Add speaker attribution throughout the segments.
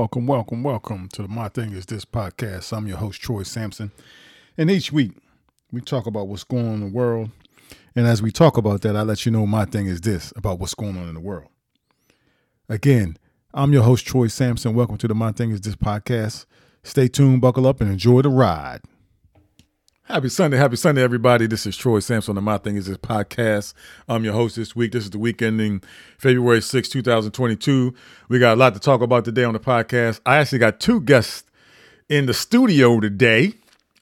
Speaker 1: Welcome, welcome, welcome to the My Thing Is This podcast. I'm your host, Troy Sampson. And each week, we talk about what's going on in the world. And as we talk about that, I let you know my thing is this about what's going on in the world. Again, I'm your host, Troy Sampson. Welcome to the My Thing Is This podcast. Stay tuned, buckle up, and enjoy the ride. Happy Sunday, happy Sunday, everybody. This is Troy Sampson on My Thing Is This podcast. I'm your host this week. This is the week ending February 6, 2022. We got a lot to talk about today on the podcast. I actually got two guests in the studio today.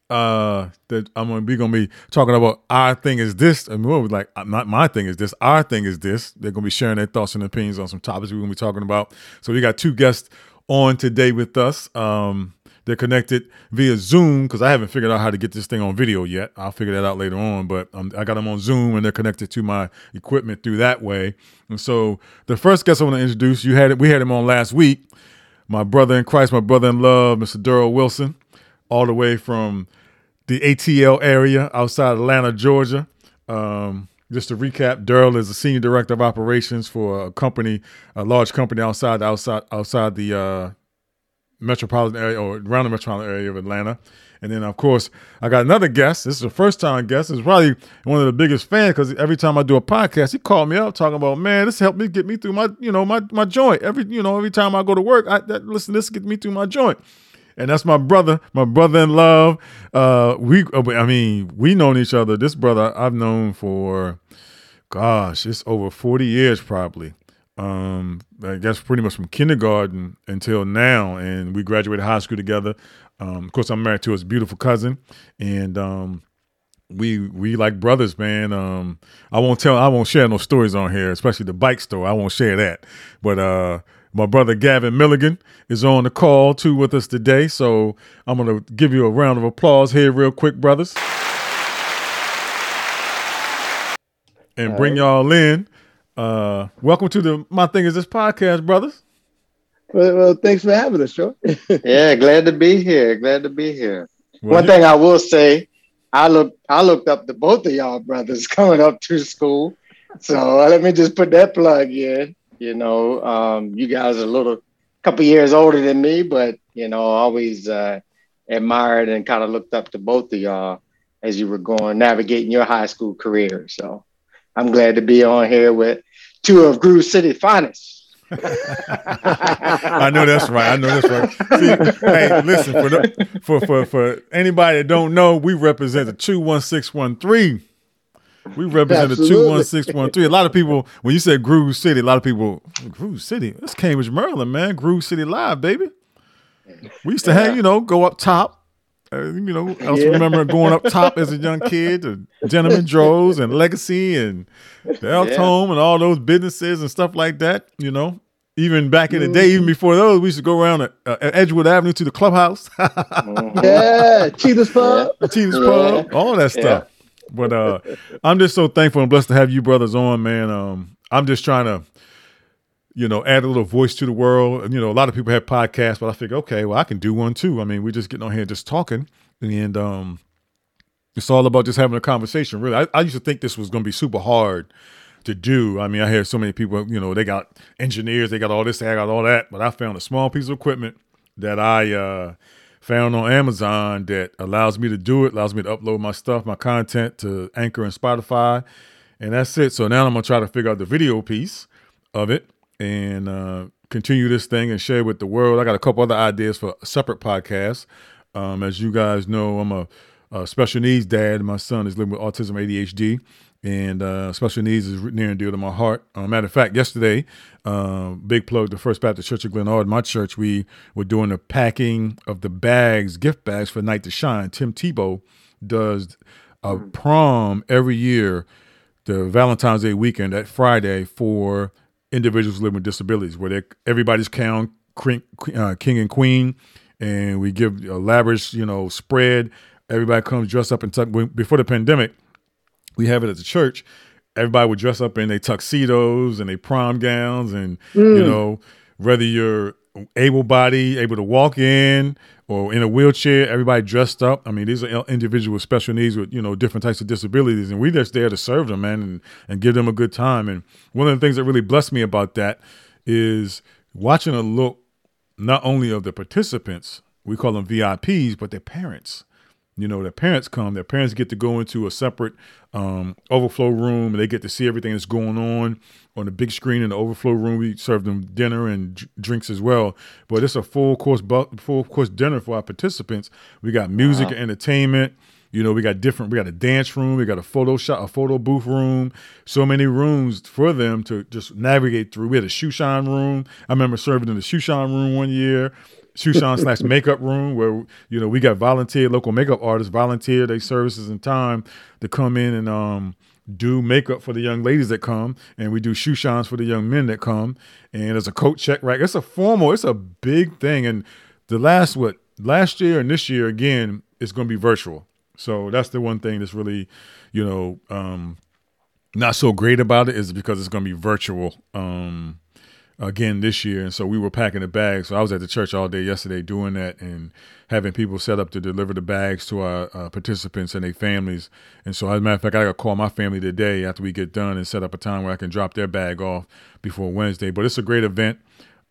Speaker 1: Uh, that I'm gonna be gonna be talking about our thing is this. I mean, what was like not my thing is this. Our thing is this. They're gonna be sharing their thoughts and opinions on some topics we're gonna be talking about. So we got two guests on today with us. Um, they're connected via Zoom because I haven't figured out how to get this thing on video yet. I'll figure that out later on. But um, I got them on Zoom and they're connected to my equipment through that way. And so the first guest I want to introduce, you had we had him on last week. My brother in Christ, my brother in love, Mr. Darryl Wilson, all the way from the ATL area outside Atlanta, Georgia. Um, just to recap, Darryl is a senior director of operations for a company, a large company outside outside outside the uh, metropolitan area or around the metropolitan area of Atlanta. And then, of course, I got another guest. This is a first time guest. It's probably one of the biggest fans because every time I do a podcast, he called me up talking about, man, this helped me get me through my, you know, my my joint. Every, you know, every time I go to work, I that, listen, this get me through my joint. And that's my brother, my brother in love. Uh, we, uh, I mean, we known each other. This brother I've known for, gosh, it's over forty years probably um, I guess pretty much from kindergarten until now, and we graduated high school together. Um, of course, I'm married to his beautiful cousin, and um, we we like brothers, man. Um, I won't tell, I won't share no stories on here, especially the bike store. I won't share that. But uh, my brother Gavin Milligan is on the call too with us today, so I'm gonna give you a round of applause here, real quick, brothers, and bring y'all in. Uh, welcome to the My Thing Is This podcast, brothers.
Speaker 2: Well, well thanks for having us, Joe.
Speaker 3: yeah, glad to be here. Glad to be here. Well, One thing I will say, I look I looked up to both of y'all brothers coming up to school. So uh, let me just put that plug in. You know, um, you guys are a little couple years older than me, but you know, always uh, admired and kind of looked up to both of y'all as you were going navigating your high school career. So I'm glad to be on here with two of Groove City finest.
Speaker 1: I know that's right. I know that's right. See, hey, listen for, the, for for for anybody that don't know, we represent the two one six one three. We represent Absolutely. the two one six one three. A lot of people, when you say Groove City, a lot of people, Groove City, that's Cambridge, Maryland, man. Groove City Live, baby. We used to yeah. hang, you know, go up top, uh, you know, I also yeah. remember going up top as a young kid, to Gentleman Joe's and Legacy and the Elk yeah. Home and all those businesses and stuff like that. You know, even back in the day, even before those, we used to go around at, uh, Edgewood Avenue to the clubhouse.
Speaker 2: yeah, Cheetah's Pub,
Speaker 1: Cheetah's yeah. Pub, all that stuff. But uh, I'm just so thankful and blessed to have you brothers on, man. Um, I'm just trying to you know, add a little voice to the world. And, you know, a lot of people have podcasts, but I figure, okay, well, I can do one too. I mean, we're just getting on here just talking. And um, it's all about just having a conversation, really. I, I used to think this was going to be super hard to do. I mean, I hear so many people, you know, they got engineers, they got all this, they got all that, but I found a small piece of equipment that I uh, found on Amazon that allows me to do it, allows me to upload my stuff, my content to Anchor and Spotify, and that's it. So now I'm gonna try to figure out the video piece of it and uh, continue this thing and share with the world. I got a couple other ideas for separate podcasts. Um, as you guys know, I'm a, a, special needs dad. My son is living with autism, ADHD, and uh, special needs is near and dear to my heart. Uh, matter of fact, yesterday, uh, big plug to First Baptist Church of Glenarden, my church, we were doing the packing of the bags, gift bags for Night to Shine. Tim Tebow does a mm. prom every year, the Valentine's Day weekend, that Friday for individuals living with disabilities, where everybody's count uh, king and queen, and we give a lavish, you know, spread. Everybody comes dressed up in tuck. Before the pandemic, we have it at the church. Everybody would dress up in their tuxedos and their prom gowns, and mm. you know, whether you're able body, able to walk in, or in a wheelchair, everybody dressed up. I mean, these are individuals with special needs with, you know, different types of disabilities. And we just there to serve them, man, and, and give them a good time. And one of the things that really blessed me about that is watching a look not only of the participants, we call them VIPs, but their parents. You know, their parents come, their parents get to go into a separate um, overflow room and they get to see everything that's going on on the big screen in the overflow room. We serve them dinner and d- drinks as well. But it's a full course, bu- full course dinner for our participants. We got music wow. and entertainment. You know, we got different. We got a dance room. We got a photo shot, a photo booth room. So many rooms for them to just navigate through. We had a shoe shine room. I remember serving in the shoe shine room one year. Shushan slash makeup room where you know we got volunteer local makeup artists volunteer their services and time to come in and um do makeup for the young ladies that come. And we do shoe shines for the young men that come. And there's a coat check right? It's a formal it's a big thing. And the last what last year and this year again it's going to be virtual. So that's the one thing that's really you know um not so great about it is because it's going to be virtual. Um again this year. And so we were packing the bags. So I was at the church all day yesterday doing that and having people set up to deliver the bags to our uh, participants and their families. And so, as a matter of fact, I got to call my family today after we get done and set up a time where I can drop their bag off before Wednesday. But it's a great event.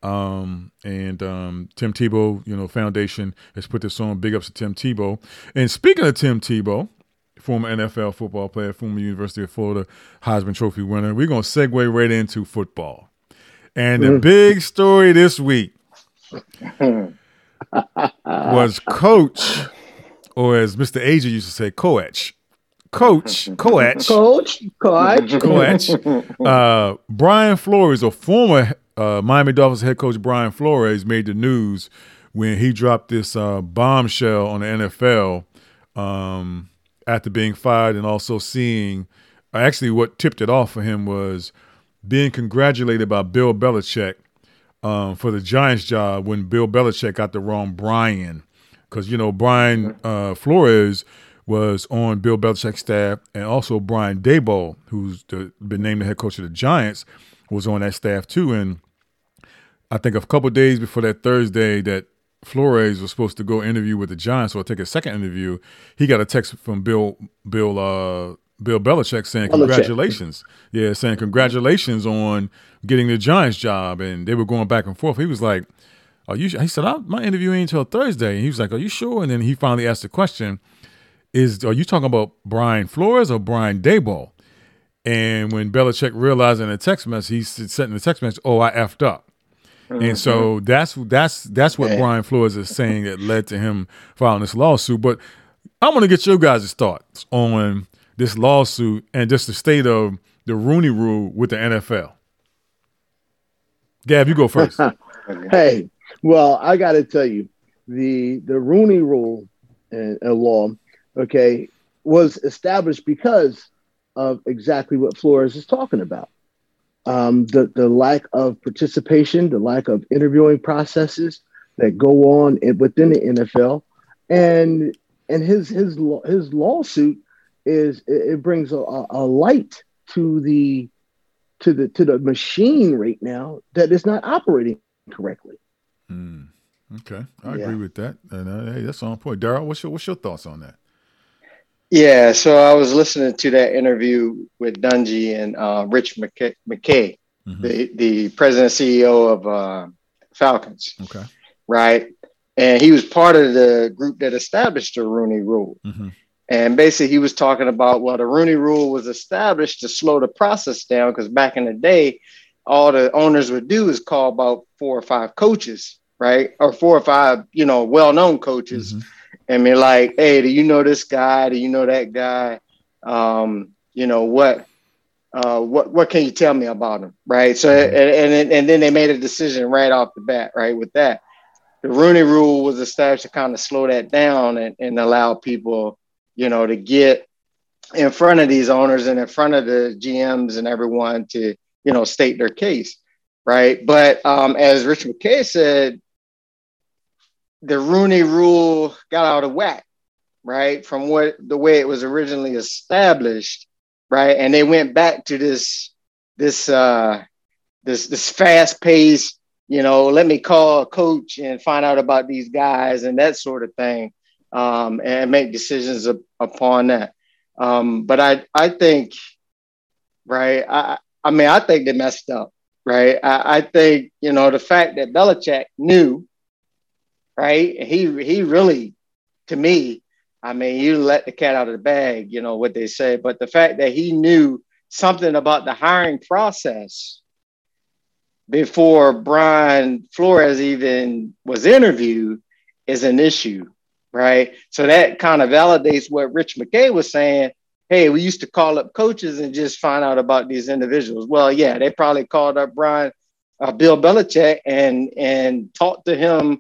Speaker 1: Um, and um, Tim Tebow, you know, Foundation has put this on. Big ups to Tim Tebow. And speaking of Tim Tebow, former NFL football player, former University of Florida Heisman Trophy winner, we're going to segue right into football. And the mm. big story this week was Coach, or as Mr. Asia used to say, Coach. Coach, Coach,
Speaker 2: Coach, Coach,
Speaker 1: Coach. Uh, Brian Flores, a former uh, Miami Dolphins head coach, Brian Flores, made the news when he dropped this uh, bombshell on the NFL um, after being fired and also seeing. Actually, what tipped it off for him was being congratulated by Bill Belichick um, for the Giants job when Bill Belichick got the wrong Brian. Because, you know, Brian uh, Flores was on Bill Belichick's staff, and also Brian Daboll, who's the, been named the head coach of the Giants, was on that staff too. And I think a couple days before that Thursday that Flores was supposed to go interview with the Giants or take a second interview, he got a text from Bill Bill uh, Bill Belichick saying congratulations. Yeah, saying congratulations on getting the Giants job, and they were going back and forth. He was like, "Are you?" He said, "My interview ain't until Thursday." And he was like, "Are you sure?" And then he finally asked the question: "Is are you talking about Brian Flores or Brian Daboll?" And when Belichick realized in a text message, he sent in the text message, "Oh, I effed up." Mm-hmm. And so that's that's that's what yeah. Brian Flores is saying that led to him filing this lawsuit. But I want to get your guys' thoughts on this lawsuit and just the state of the Rooney Rule with the NFL. Gab, you go first.
Speaker 2: hey, well, I got to tell you, the the Rooney Rule and, and law, okay, was established because of exactly what Flores is talking about. Um, the the lack of participation, the lack of interviewing processes that go on in, within the NFL, and and his his his lawsuit is it brings a, a light to the to the to the machine right now that is not operating correctly.
Speaker 1: Mm, okay, I yeah. agree with that. And uh, hey, that's on point. Darryl, what's your what's your thoughts on that?
Speaker 3: Yeah, so I was listening to that interview with Dungy and uh, Rich McKay, McKay mm-hmm. the the president CEO of uh, Falcons.
Speaker 1: Okay,
Speaker 3: right. and he was part of the group that established the Rooney Rule. Mm-hmm. And basically, he was talking about well, the Rooney Rule was established to slow the process down because back in the day, all the owners would do is call about four or five coaches, right, or four or five, you know, well-known coaches, mm-hmm. and be like, "Hey, do you know this guy? Do you know that guy? Um, you know what?" Uh, what what can you tell me about him, right? So mm-hmm. and, and and then they made a decision right off the bat, right? With that, the Rooney Rule was established to kind of slow that down and, and allow people you know, to get in front of these owners and in front of the GMs and everyone to, you know, state their case, right? But um, as Rich McKay said, the Rooney Rule got out of whack, right? From what the way it was originally established, right? And they went back to this this uh, this this fast pace, you know, let me call a coach and find out about these guys and that sort of thing um, and make decisions upon that. Um, but I, I think, right? I, I mean, I think they messed up, right? I, I think you know the fact that Belichick knew, right? He he really, to me, I mean, you let the cat out of the bag, you know what they say. But the fact that he knew something about the hiring process before Brian Flores even was interviewed is an issue right? So that kind of validates what Rich McKay was saying. Hey, we used to call up coaches and just find out about these individuals. Well, yeah, they probably called up Brian, uh, Bill Belichick, and and talked to him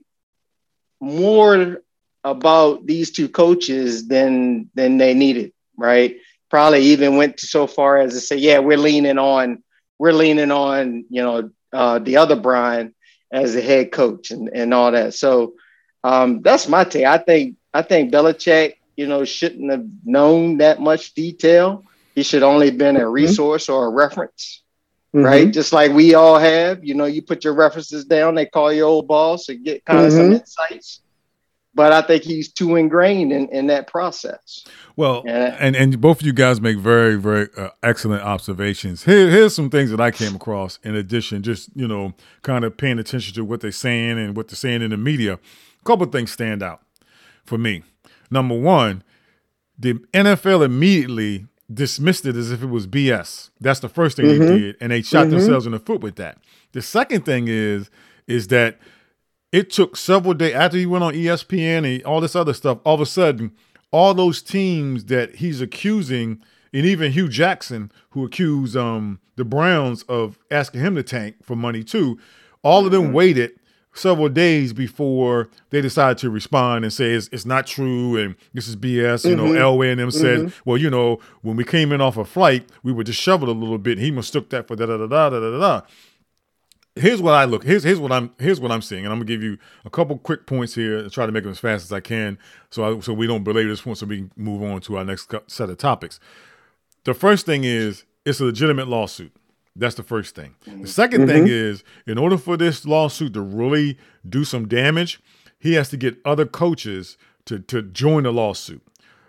Speaker 3: more about these two coaches than than they needed, right? Probably even went so far as to say, yeah, we're leaning on we're leaning on you know uh, the other Brian as the head coach and and all that. So um, that's my take. I think I think Belichick, you know, shouldn't have known that much detail. He should only been a mm-hmm. resource mm-hmm. or a reference, mm-hmm. right? Just like we all have. You know, you put your references down, they call your old boss and get kind of mm-hmm. some insights. But I think he's too ingrained in, in that process.
Speaker 1: Well, and and both of you guys make very very uh, excellent observations. Here, here's some things that I came across. In addition, just you know, kind of paying attention to what they're saying and what they're saying in the media couple things stand out for me. Number one, the NFL immediately dismissed it as if it was BS. That's the first thing mm-hmm. they did, and they shot mm-hmm. themselves in the foot with that. The second thing is is that it took several days after he went on ESPN and all this other stuff. All of a sudden, all those teams that he's accusing, and even Hue Jackson, who accused um, the Browns of asking him to tank for money too, all of them mm-hmm. waited several days before they decided to respond and say it's, it's not true and this is BS. You mm-hmm. know, Elway and them mm-hmm. said, well, you know, when we came in off a flight, we were disheveled a little bit. He mistook that for da da da da da da da. Here's what I look. Here's here's what I'm here's what I'm seeing, and I'm gonna give you a couple quick points here and try to make them as fast as I can, so I, so we don't belabor this point, so we can move on to our next set of topics. The first thing is it's a legitimate lawsuit. That's the first thing. The 2nd mm-hmm. thing is, in order for this lawsuit to really do some damage, he has to get other coaches to, to join the lawsuit.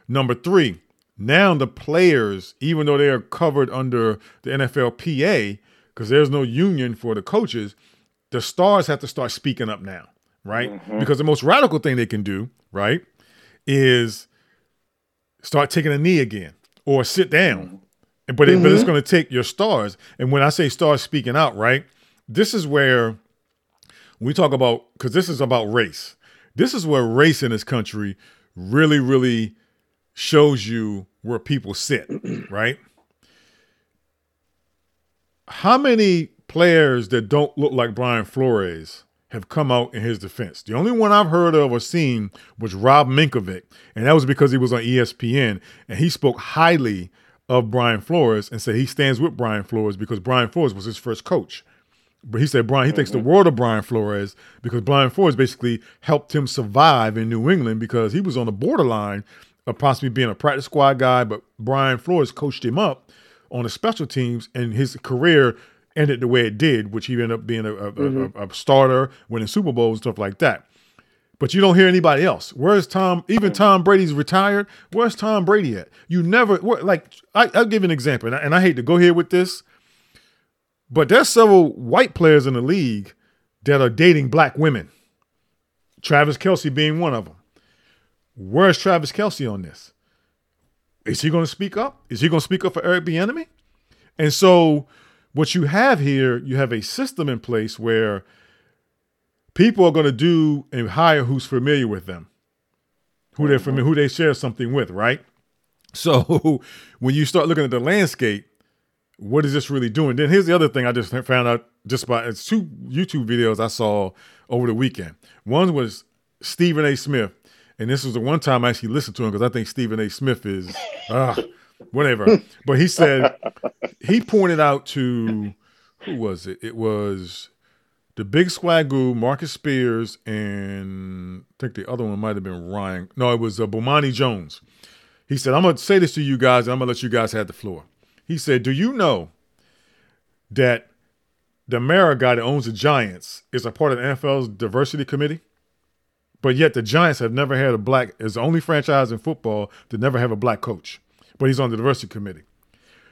Speaker 1: Number three, now the players, even though they are covered under the NFLPA, because there's no union for the coaches, the stars have to start speaking up now, right? Mm-hmm. Because the most radical thing they can do, right, is start taking a knee again or sit down But, mm-hmm. it, but it's mm-hmm. going to take your stars. And when I say stars speaking out, right, this is where we talk about, because this is about race. This is where race in this country really, really shows you where people sit, right? How many players that don't look like Brian Flores have come out in his defense? The only one I've heard of or seen was Rob Ninkovich, and that was because he was on ESPN and he spoke highly of Brian Flores and say he stands with Brian Flores because Brian Flores was his first coach. But he said Brian, he mm-hmm. thinks the mm-hmm. world of Brian Flores because Brian Flores basically helped him survive in New England because he was on the borderline of possibly being a practice squad guy, but Brian Flores coached him up on the special teams and his career ended the way it did, which he ended up being a, a, mm-hmm. a, a starter, winning Super Bowls and stuff like that but you don't hear anybody else. Where's Tom? Even Tom Brady's retired. Where's Tom Brady at? You never like. I, will give an example, and I, and I hate to go here with this, but there's several white players in the league that are dating black women. Travis Kelce being one of them. Where's Travis Kelce on this? Is he going to speak up? Is he going to speak up for Eric Bieniemy? And so, what you have here, you have a system in place where people are going to do and hire who's familiar with them, who they're familiar, who they share something with, right? So, when you start looking at the landscape, what is this really doing? Then here's the other thing I just found out just by it's two YouTube videos I saw over the weekend. One was Stephen A. Smith, and this was the one time I actually listened to him because I think Stephen A. Smith is uh, whatever. But he said he pointed out to who was it? It was the big Swagu, Marcus Spears, and I think the other one might have been Ryan. No, it was uh, Bomani Jones. He said, I'm going to say this to you guys, and I'm going to let you guys have the floor. He said, Do you know that the Mara guy that owns the Giants is a part of the NFL's diversity committee? But yet the Giants have never had a black, is the only franchise in football to never have a black coach. But he's on the diversity committee.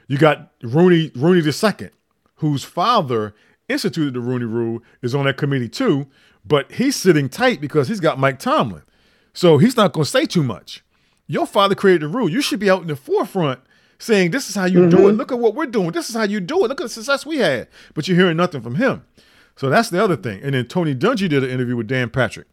Speaker 1: You got Rooney, Rooney II, whose father instituted the Rooney Rule, is on that committee too. But he's sitting tight because he's got Mike Tomlin. So he's not going to say too much. Your father created the rule. You should be out in the forefront saying, This is how you mm-hmm. do it. Mm-hmm. Look at what we're doing. This is how you do it. Look at the success we had. But you're hearing nothing from him. So that's the other thing. And then Tony Dungy did an interview with Dan Patrick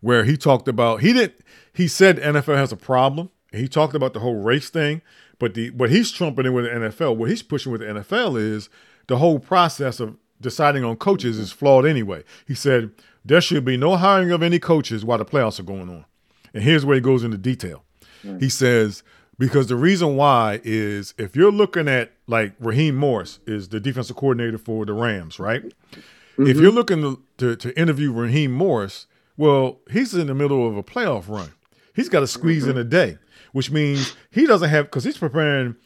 Speaker 1: where he talked about he didn't, he said NFL has a problem. He talked about the whole race thing, but the what he's trumpeting with the NFL, what he's pushing with the NFL is the whole process of deciding on coaches is flawed anyway. He said there should be no hiring of any coaches while the playoffs are going on. And here's where he goes into detail. Mm. He says because the reason why is if you're looking at like Raheem Morris is the defensive coordinator for the Rams, right? Mm-hmm. If you're looking to, to, to interview Raheem Morris, well, he's in the middle of a playoff run. He's got to squeeze mm-hmm. in a day, which means he doesn't have because he's preparing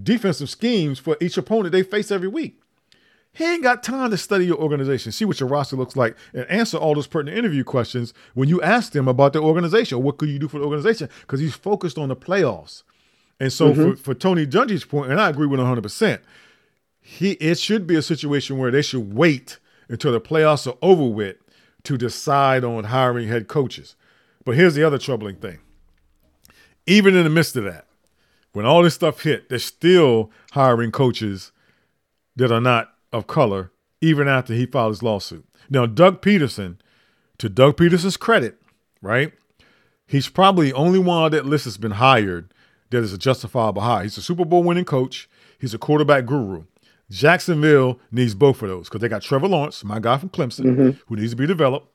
Speaker 1: defensive schemes for each opponent they face every week. He ain't got time to study your organization, see what your roster looks like, and answer all those pertinent interview questions when you ask them about the organization. What could you do for the organization? Because he's focused on the playoffs. And so mm-hmm. for, for Tony Dungy's point, and I agree with 100%, he it should be a situation where they should wait until the playoffs are over with to decide on hiring head coaches. But here's the other troubling thing. Even in the midst of that, when all this stuff hit, they're still hiring coaches that are not of color, even after he filed his lawsuit. Now, Doug Pederson, to Doug Pederson's credit, right? He's probably the only one on that list that's been hired that is a justifiable hire. He's a Super Bowl winning coach. He's a quarterback guru. Jacksonville needs both of those because they got Trevor Lawrence, my guy from Clemson, mm-hmm. who needs to be developed.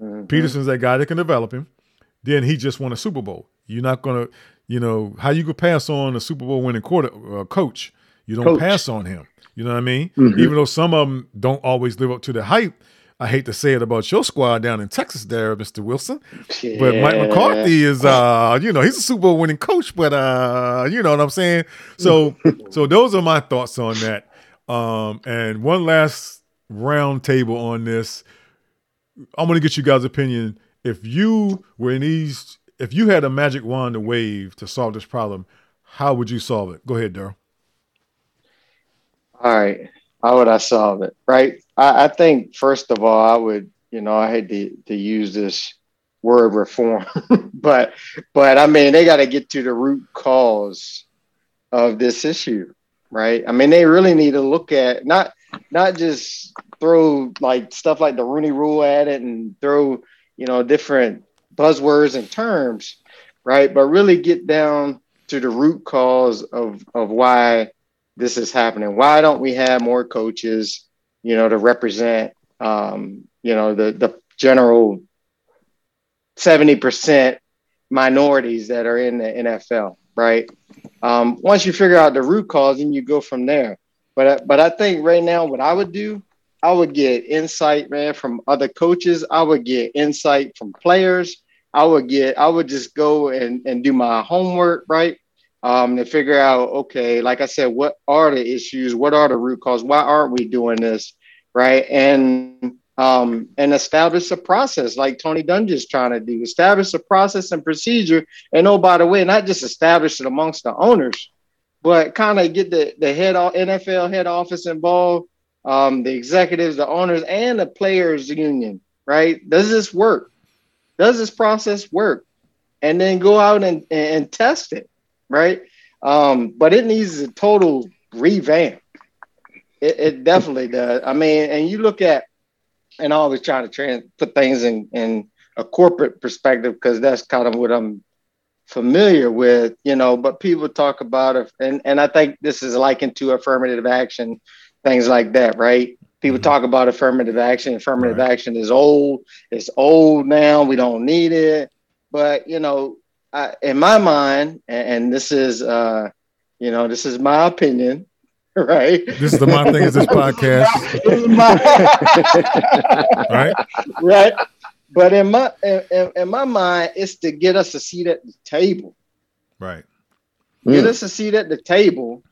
Speaker 1: Mm-hmm. Pederson's that guy that can develop him. Then he just won a Super Bowl. You're not gonna, you know, how you could pass on a Super Bowl winning quarter uh, coach. You don't coach. pass on him. You know what I mean? Mm-hmm. Even though some of them don't always live up to the hype. I hate to say it about your squad down in Texas, there, Mr. Wilson. Yeah. But Mike McCarthy is, uh, you know, he's a Super Bowl winning coach, but uh, you know what I'm saying. So, so those are my thoughts on that. Um, and one last round table on this. I'm going to get you guys' opinion. If you were in these, if you had a magic wand to wave to solve this problem, how would you solve it? Go ahead, Darryl.
Speaker 3: All right. How would I solve it? Right. I, I, think first of all, I would, you know, I hate to, to use this word reform, but but I mean they got to get to the root cause of this issue right? I mean, they really need to look at not not just throw like stuff like the Rooney Rule at it and throw you know different buzzwords and terms, right? But really get down to the root cause of of why this is happening. Why don't we have more coaches, you know, to represent um, you know the the general seventy percent minorities that are in the NFL, right? Um, once you figure out the root cause, then you go from there. But but I think right now, what I would do, I would get insight, man, from other coaches. I would get insight from players. I would get, I would just go and, and do my homework, right? Um, to figure out, okay, like I said, what are the issues? What are the root cause? Why aren't we doing this? Right. And um, and establish a process like Tony Dungy is trying to do. Establish a process and procedure. And oh, by the way, not just establish it amongst the owners, but kind of get the, the head NFL head office involved, um, the executives, the owners, and the players union, right? Does this work? Does this process work? And then go out and, and test it, right? Um, but it needs a total revamp. It, it definitely does. I mean, and you look at, and I always try to trans, put things in, in a corporate perspective because that's kind of what I'm familiar with, you know, but people talk about it, and, and I think this is likened to affirmative action, things like that, right? People mm-hmm. talk about affirmative action. Affirmative right. action is old. It's old now. We don't need it. But you know, I, in my mind, and, and this is, uh, you know, this is my opinion, right?
Speaker 1: This is the my thing is this podcast,
Speaker 3: this is my right, right. But in my in, in, my mind, it's to get us a seat at the table.
Speaker 1: Right.
Speaker 3: Get mm. us a seat at the table,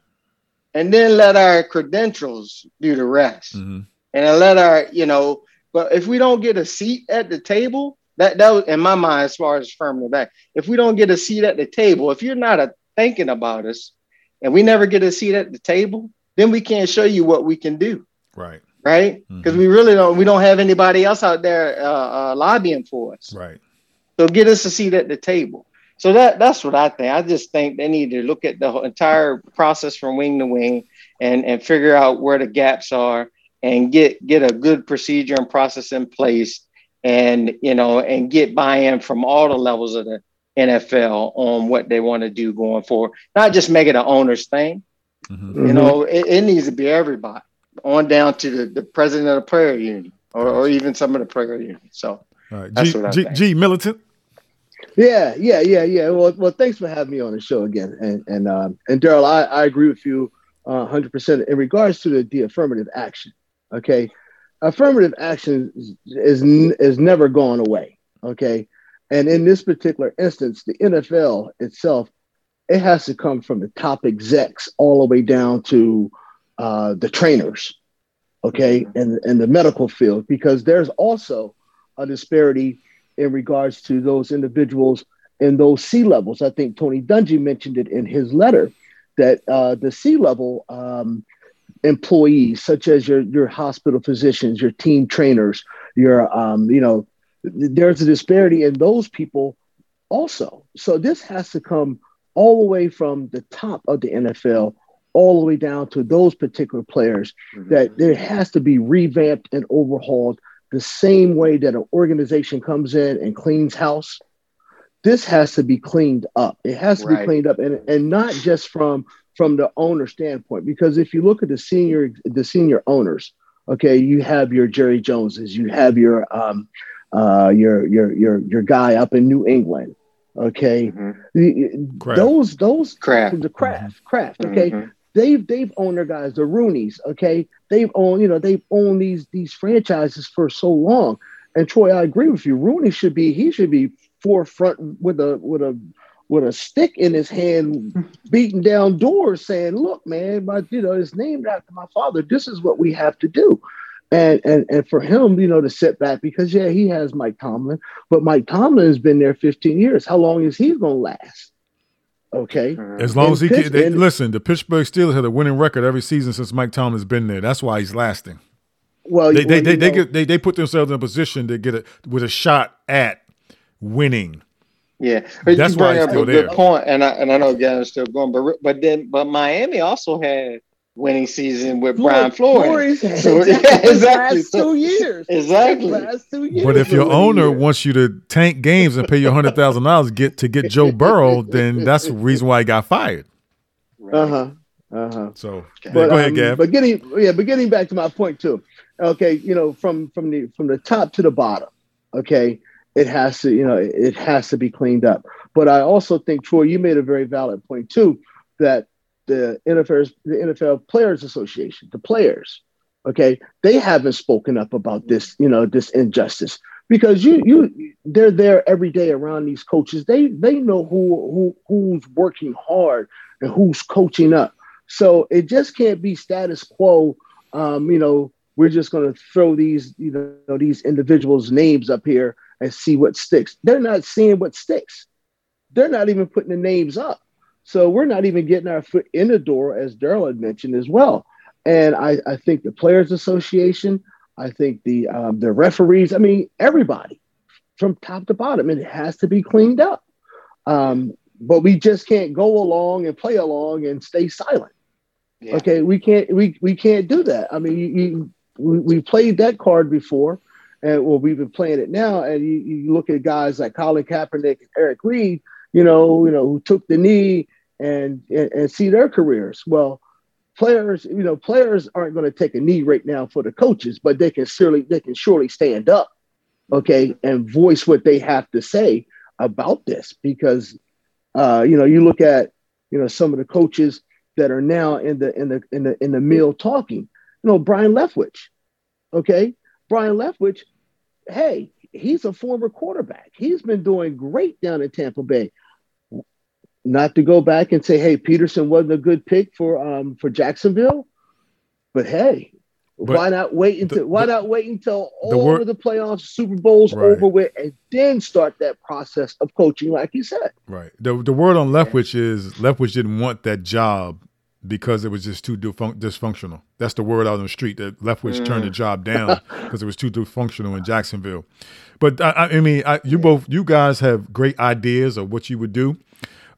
Speaker 3: and then let our credentials do the rest. Mm-hmm. And let our, you know, but if we don't get a seat at the table, that that was in my mind as far as affirmative back. If we don't get a seat at the table, if you're not a, thinking about us, and we never get a seat at the table, then we can't show you what we can do.
Speaker 1: Right
Speaker 3: right? Because mm-hmm. we really don't we don't have anybody else out there uh, uh, lobbying for us,
Speaker 1: right?
Speaker 3: So get us a seat at the table. So that that's what I think. I just think they need to look at the entire process from wing to wing and and figure out where the gaps are and get get a good procedure and process in place and you know and get buy-in from all the levels of the NFL on what they want to do going forward. Not just make it an owner's thing. Mm-hmm. You know, it, it needs to be everybody on down to the, the president of the player union or, or even some of the player union. So
Speaker 1: right. that's G, what I G, think. G Milligan.
Speaker 2: Yeah, yeah, yeah, yeah. Well, well, thanks for having me on the show again. And and um, and Darryl, I, I agree with you uh, 100% in regards to the, the affirmative action. Okay, affirmative action is, is never gone away. Okay, and in this particular instance, the NFL itself, it has to come from the top execs all the way down to uh, the trainers, okay, and in the medical field, because there's also a disparity in regards to those individuals in those C-levels. I think Tony Dungy mentioned it in his letter that uh, the C-level um, employees, such as your your hospital physicians, your team trainers, your um, you know, there's a disparity in those people also. So this has to come all the way from the top of the NFL all the way down to those particular players mm-hmm. that there has to be revamped and overhauled the same way that an organization comes in and cleans house this has to be cleaned up it has to right. be cleaned up and, and not just from from the owner standpoint because if you look at the senior the senior owners okay you have your jerry joneses you have your um uh your your your your guy up in new england okay mm-hmm. those those
Speaker 3: Kraft
Speaker 2: the Kraft Kraft okay mm-hmm they've they've owned their guys, the Rooneys, okay? They've owned, you know, they've owned these these franchises for so long. And Troy, I agree with you. Rooney should be he should be forefront with a with a with a stick in his hand, beating down doors, saying, "Look, man, my you know, it's named after my father. This is what we have to do." And and and for him, you know, to sit back because yeah, he has Mike Tomlin, but Mike Tomlin has been there 15 years. How long is he going to last? Okay.
Speaker 1: As long and as he can, they, listen, the Pittsburgh Steelers had a winning record every season since Mike Tomlin's been there. That's why he's lasting. Well, they well, they, they, they, get, they, they put themselves in a position to get it with a shot at winning.
Speaker 3: Yeah, but that's why he's still there. Good point, and I and I know Gavin's still going, but but then but Miami also had winning season with Brian Flores. Flores
Speaker 2: so, yeah, exactly. Last two years.
Speaker 3: Exactly.
Speaker 2: Last two years.
Speaker 1: But if your owner wants you to tank games and pay you hundred thousand dollars get to get Joe Burrow, then that's the reason why he got fired.
Speaker 2: Uh huh. Uh huh.
Speaker 1: So but, yeah, go ahead, um, Gav.
Speaker 2: But getting yeah, but getting back to my point too. Okay, you know, from from the from the top to the bottom. Okay, it has to you know it has to be cleaned up. But I also think Troy, you made a very valid point too that the NFL, the NFL Players Association, the players, okay, they haven't spoken up about this, you know, this injustice because you you they're there every day around these coaches. They they know who who who's working hard and who's coaching up. So it just can't be status quo. Um, you know, we're just going to throw these you know these individuals' names up here and see what sticks. They're not seeing what sticks. They're not even putting the names up. So we're not even getting our foot in the door, as Darryl had mentioned as well. And I, I think the Players Association, I think the um, the referees. I mean, everybody from top to bottom. It has to be cleaned up. Um, but we just can't go along and play along and stay silent. Yeah. Okay, we can't we we can't do that. I mean, you, you, we we played that card before, and well, we've been playing it now. And you, you look at guys like Colin Kaepernick and Eric Reid, you know, you know, who took the knee and and, and see their careers. Well, players, you know, players aren't going to take a knee right now for the coaches, but they can surely they can surely stand up, okay, and voice what they have to say about this because, uh, you know, you look at you know some of the coaches that are now in the in the in the in the mill talking. You know, Brian Leftwich, okay, Byron Leftwich, hey, he's a former quarterback. He's been doing great down in Tampa Bay not to go back and say, hey, Pederson wasn't a good pick for um for Jacksonville, but hey, but why not wait until the, why not wait until all word, of the playoffs, Super Bowls right. over with, and then start that process of coaching, like you said.
Speaker 1: Right. The the word on Leftwich is Leftwich didn't want that job because it was just too dysfunctional. That's the word out on the street that Leftwich mm. turned the job down because it was too dysfunctional in Jacksonville. But I, I mean, I, you both, you guys have great ideas of what you would do.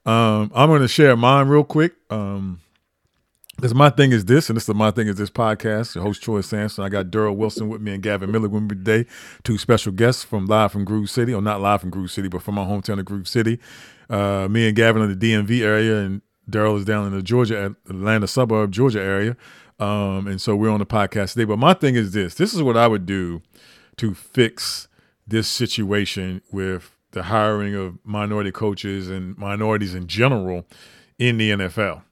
Speaker 1: Um, I'm going to share mine real quick. Um, because my thing is this, and this is my thing is this podcast. Your host Troy Sampson. I got Darryl Wilson with me and Gavin Miller with me today. Two special guests from live from Groove City, or not live from Groove City, but from my hometown of Groove City. Uh, me and Gavin in the DMV area, and Darryl is down in the Georgia, Atlanta suburb, Georgia area. Um, and so we're on the podcast today. But my thing is this: this is what I would do to fix this situation with the hiring of minority coaches and minorities in general in the NFL,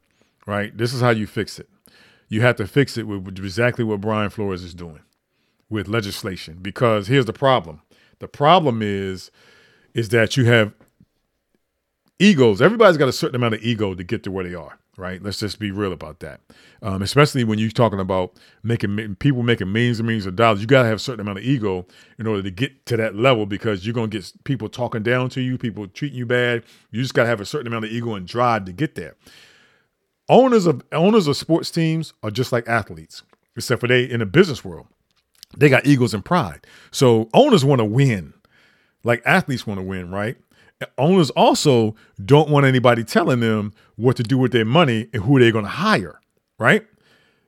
Speaker 1: right? This is how you fix it. You have to fix it with exactly what Brian Flores is doing with legislation. Because here's the problem: the problem is, is that you have egos. Everybody's got a certain amount of ego to get to where they are right? Let's just be real about that. Um, especially when you're talking about making people making millions and millions of dollars, you got to have a certain amount of ego in order to get to that level because you're going to get people talking down to you, people treating you bad. You just got to have a certain amount of ego and drive to get there. Owners of owners of sports teams are just like athletes, except for they in the business world, they got egos and pride. So owners want to win, like athletes want to win, right? Owners also don't want anybody telling them what to do with their money and who they're going to hire, right?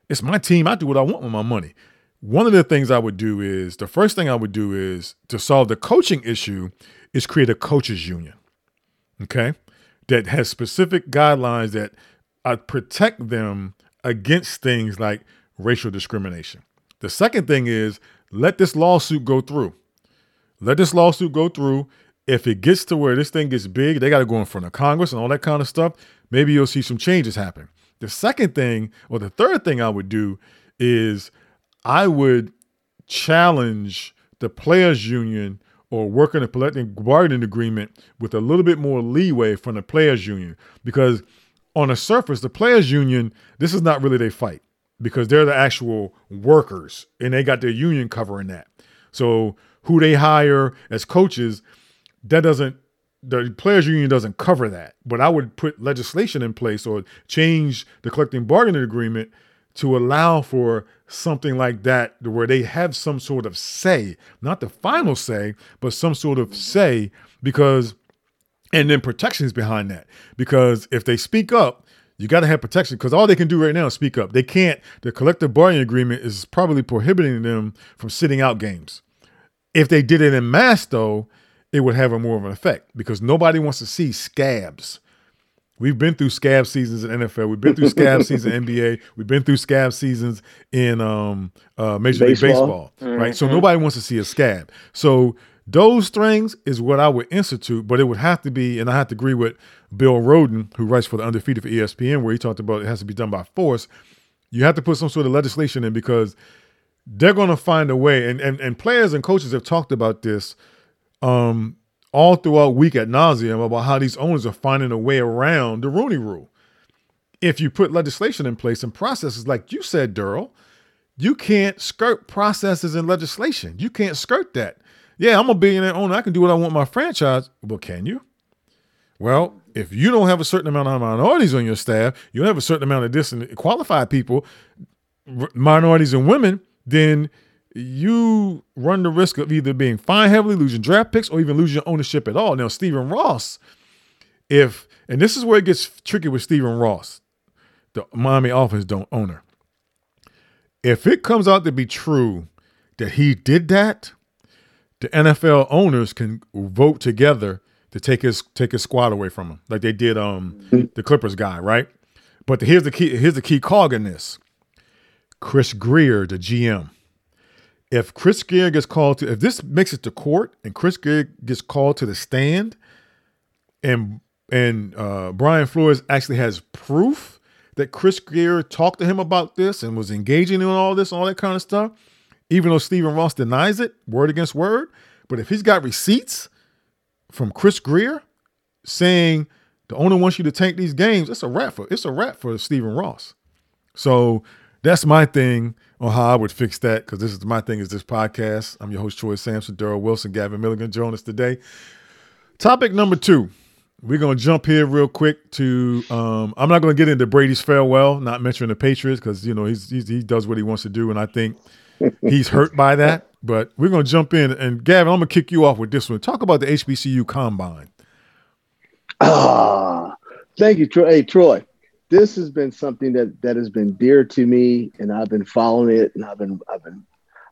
Speaker 1: It's my team. I do what I want with my money. One of the things I would do is the first thing I would do is to solve the coaching issue is create a coaches union. Okay? That has specific guidelines that uh, protect them against things like racial discrimination. The second thing is let this lawsuit go through. Let this lawsuit go through if it gets to where this thing gets big, they got to go in front of Congress and all that kind of stuff. Maybe you'll see some changes happen. The second thing, or the third thing I would do is I would challenge the players' union or work in a collective bargaining agreement with a little bit more leeway from the players' union. Because on the surface, the players' union, this is not really their fight because they're the actual workers and they got their union covering that. So who they hire as coaches that doesn't the players union doesn't cover that. But i would put legislation in place or change the collective bargaining agreement to allow for something like that where they have some sort of say not the final say but some sort of say because and then protections behind that. Because if they speak up you got to have protection because all they can do right now is speak up. They can't the collective bargaining agreement is probably prohibiting them from sitting out games. If they did it in mass though it would have a more of an effect because nobody wants to see scabs. We've been through scab seasons in NFL. We've been through scab seasons in NBA. We've been through scab seasons in um, uh, Major League Baseball, mm-hmm. right? So nobody wants to see a scab. So those things is what I would institute, but it would have to be, and I have to agree with Bill Rhoden, who writes for the Undefeated for ESPN, where he talked about it has to be done by force. You have to put some sort of legislation in because they're going to find a way, and, and and players and coaches have talked about this um, all throughout week at nauseum about how these owners are finding a way around the Rooney Rule. If you put legislation in place and processes, like you said, Darryl, you can't skirt processes and legislation. You can't skirt that. Yeah, I'm a billionaire owner. I can do what I want my franchise. But can you? Well, if you don't have a certain amount of minorities on your staff, you don't have a certain amount of dis qualified people, minorities and women, then you run the risk of either being fined heavily, losing draft picks, or even losing your ownership at all. Now, Stephen Ross, if and this is where it gets tricky with Stephen Ross, the Miami Offense don't owner. If it comes out to be true that he did that, the NFL owners can vote together to take his take his squad away from him, like they did um the Clippers guy, right? But here's the key here's the key cog in this. Chris Grier, the GM. If Chris Grier gets called to if this makes it to court and Chris Grier gets called to the stand and and uh, Brian Flores actually has proof that Chris Grier talked to him about this and was engaging in all this, all that kind of stuff, even though Stephen Ross denies it, word against word. But if he's got receipts from Chris Grier saying the owner wants you to tank these games, it's a wrap for it's a wrap for Stephen Ross. So that's my thing on how I would fix that because this is my thing is this podcast. I'm your host Troy Sampson, Darryl Wilson, Gavin Milligan us today. Topic number two. We're gonna jump here real quick to. Um, I'm not gonna get into Brady's farewell, not mentioning the Patriots because you know he's, he's, he does what he wants to do, and I think he's hurt by that. But we're gonna jump in, and Gavin, I'm gonna kick you off with this one. Talk about the HBCU combine.
Speaker 2: Ah, thank you, Troy. Hey, Troy, this has been something that that has been dear to me, and I've been following it, and I've been I've been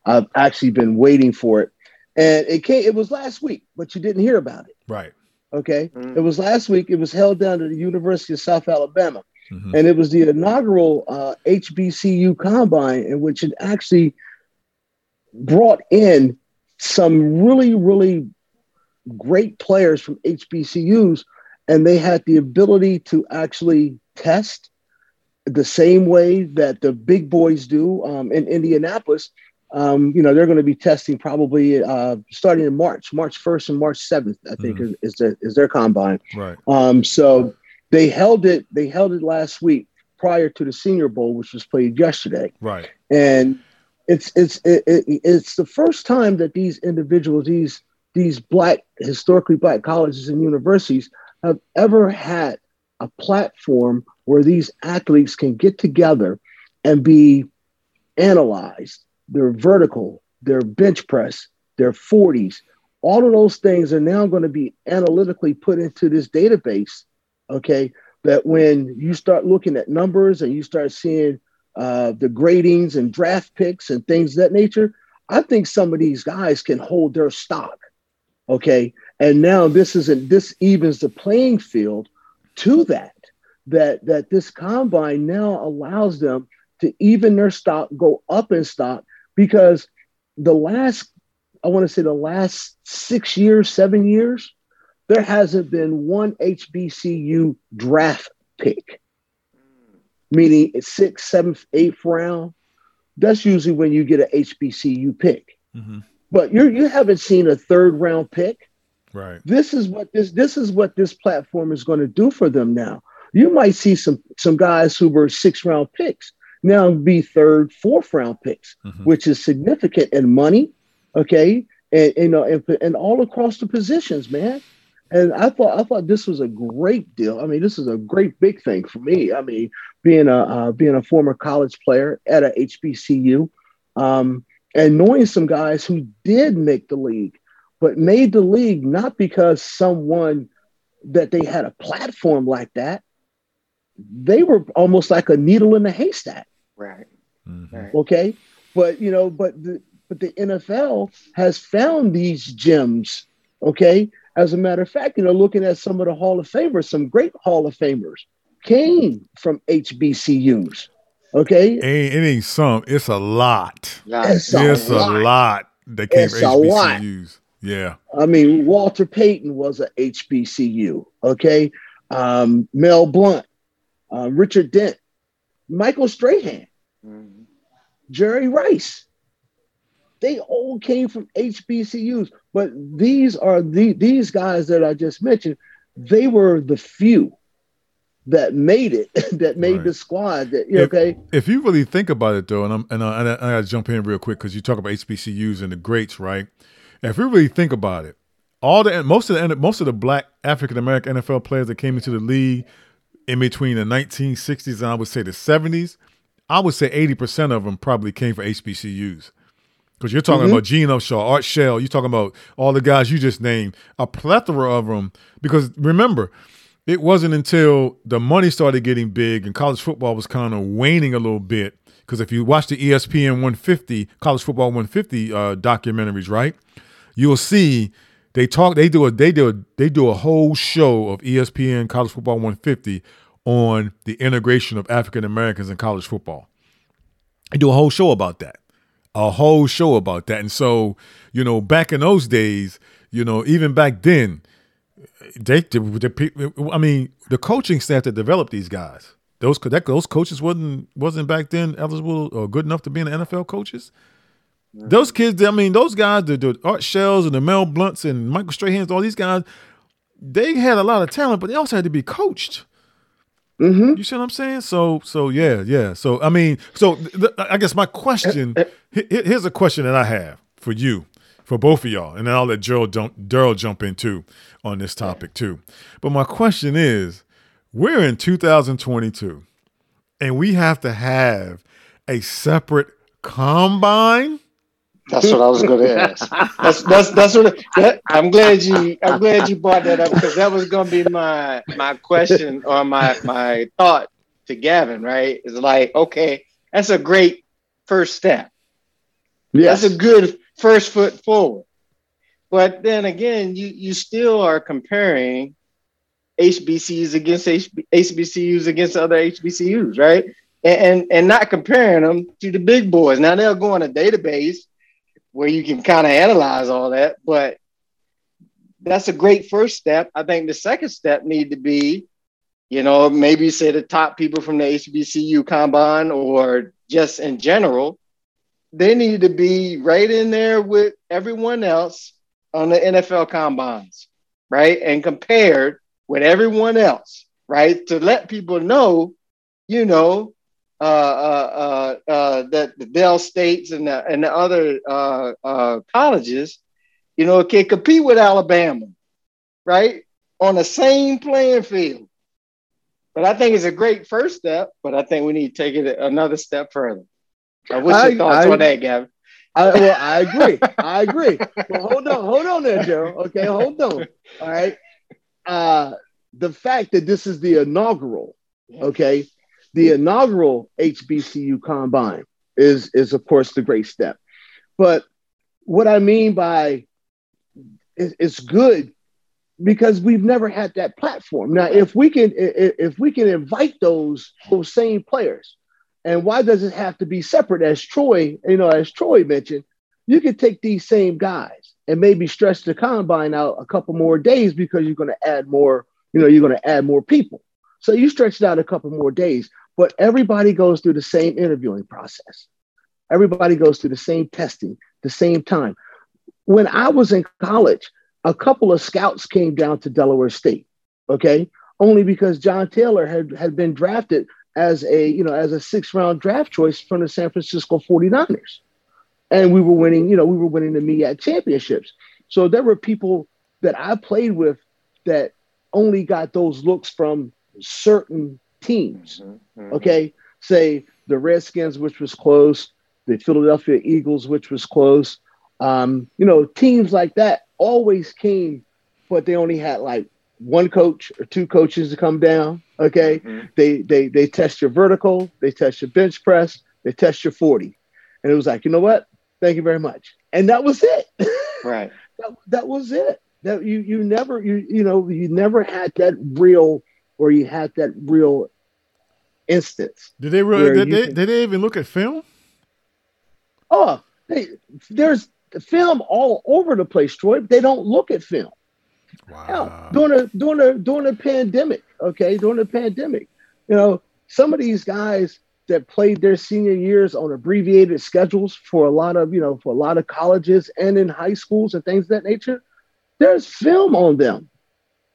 Speaker 2: I've actually been waiting for it, and it came. It was last week, but you didn't hear about it.
Speaker 1: Right.
Speaker 2: Okay. Mm. It was last week. It was held down at the University of South Alabama. Mm-hmm. And it was the inaugural uh, HBCU combine in which it actually brought in some really, really great players from HBCUs. And they had the ability to actually test the same way that the big boys do um, in Indianapolis um, you know, they're going to be testing probably uh, starting in March, March 1st and March 7th, I think mm-hmm. is, is, their, is their combine.
Speaker 1: Right.
Speaker 2: Um, so they held it, they held it last week prior to the senior bowl, which was played yesterday.
Speaker 1: Right.
Speaker 2: And it's, it's, it, it, it's the first time that these individuals, these, these black, historically black colleges and universities have ever had a platform where these athletes can get together and be analyzed their vertical, their bench press, their 40s, all of those things are now going to be analytically put into this database. Okay. That when you start looking at numbers and you start seeing uh, the gradings and draft picks and things that nature, I think some of these guys can hold their stock. Okay. And now this isn't, this evens the playing field to that, that, that this combine now allows them to even their stock, go up in stock because the last, I want to say the last six years, seven years, there hasn't been one HBCU draft pick, meaning it's sixth, seventh, eighth round. That's usually when you get an HBCU pick. Mm-hmm. But you you haven't seen a third round pick.
Speaker 1: Right.
Speaker 2: This is what this this is what this platform is going to do for them now. You might see some some guys who were six round picks now be third, fourth round picks, mm-hmm. which is significant in money. Okay. And you know, and, and all across the positions, man. And I thought I thought this was a great deal. I mean, this is a great big thing for me. I mean, being a uh, being a former college player at a HBCU, um, and knowing some guys who did make the league, but made the league not because someone that they had a platform like that, they were almost like a needle in a haystack.
Speaker 3: Right.
Speaker 2: Mm-hmm. Okay. But you know, but the but the NFL has found these gems. Okay. As a matter of fact, you know, looking at some of the Hall of Famers, some great Hall of Famers came from HBCUs. Okay.
Speaker 1: Ain't, it ain't some, it's a lot.
Speaker 2: It's, a,
Speaker 1: it's lot. a lot that came it's from HBCUs. Yeah.
Speaker 2: I mean, Walter Payton was a HBCU. Okay. Um, Mel Blount uh, Richard Dent, Michael Strahan, mm-hmm. Jerry Rice. They all came from HBCUs, but these are the these guys that I just mentioned. They were the few that made it, that made right. the squad. That if, okay.
Speaker 1: If you really think about it, though, and I'm and I, and I, I got to jump in real quick because you talk about HBCUs and the greats, right? If you really think about it, all the most of the most of the black African American NFL players that came into the league in between the 1960s and I would say the 70s, I would say 80% of them probably came from HBCUs. Because you're talking mm-hmm. about Gene Shaw, Art Shell, you're talking about all the guys you just named, a plethora of them. Because remember, it wasn't until the money started getting big and college football was kind of waning a little bit. Because if you watch the ESPN 150, College Football 150 uh, documentaries, right, you'll see they talk. They do a they do a they do a whole show of ESPN College Football 150 on the integration of African Americans in college football. They do a whole show about that a whole show about that. And so, you know, back in those days, you know, even back then, they, the, I mean, the coaching staff that developed these guys, those that, those coaches wasn't wasn't back then eligible or good enough to be in the NFL coaches. Those kids, I mean, those guys, the, the Art Shells and the Mel Blounts and Michael Strahans, all these guys, they had a lot of talent, but they also had to be coached. Mm-hmm. You see what I'm saying? So, so yeah, yeah. So, I mean, so th- I guess my question here's a question that I have for you, for both of y'all, and then I'll let Darryl jump, Darryl jump in too on this topic too. But my question is, we're in 2022, and we have to have a separate combine
Speaker 3: that's what I was going to ask. That's that's that's what that, I'm glad you I'm glad you brought that up because that was going to be my my question or my my thought to Gavin. Right? It's like okay, that's a great first step. Yes. That's a good first foot forward. But then again, you you still are comparing HBCUs against HB, HBCUs against other HBCUs, right? And, and and not comparing them to the big boys. Now they'll go on a database where you can kind of analyze all that. But that's a great first step. I think the second step need to be, you know, maybe say the top people from the HBCU combine or just in general, they need to be right in there with everyone else on the NFL combines, right? And compared with everyone else, right? To let people know, you know, uh, uh, uh, uh, that the Del States and the, and the other uh, uh, colleges, you know, can compete with Alabama, right, on the same playing field. But I think it's a great first step. But I think we need to take it another step further. Uh, what's your I, thoughts I, on that, Gavin?
Speaker 2: I, well, I agree. I agree. Well, hold on, hold on there, Joe. Okay, hold on. All right. Uh, the fact that this is the inaugural, okay, the inaugural HBCU combine is, is of course, the great step. But what I mean by it's good because we've never had that platform. Now, if we can if we can invite those those same players, and why does it have to be separate? As Troy, you know, as Troy mentioned, you can take these same guys and maybe stretch the combine out a couple more days because you're going to add more. You know, you're going to add more people. So you stretch it out a couple more days, but everybody goes through the same interviewing process. Everybody goes through the same testing, the same time. When I was in college, a couple of scouts came down to Delaware State, okay? Only because John Taylor had, had been drafted as a, you know, as a six round draft choice from the San Francisco 49ers. And we were winning, you know, we were winning the MEAC championships. So there were people that I played with that only got those looks from certain teams. Mm-hmm, mm-hmm. Okay. Say the Redskins, which was close, the Philadelphia Eagles, which was close. Um, you know, teams like that always came, but they only had like one coach or two coaches to come down. Okay. Mm-hmm. They they they test your vertical, they test your bench press, they test your 40. And it was like, you know what? Thank you very much. And that was it.
Speaker 3: Right.
Speaker 2: that, that was it. That you you never you you know you never had that real or you had that real instance.
Speaker 1: Did they really? Did they, can, did they even look at film?
Speaker 2: Oh, they, there's film all over the place, Troy. But They don't look at film. Wow. Hell, during a during a during a pandemic, okay, during the pandemic, you know, some of these guys that played their senior years on abbreviated schedules for a lot of you know for a lot of colleges and in high schools and things of that nature, there's film on them.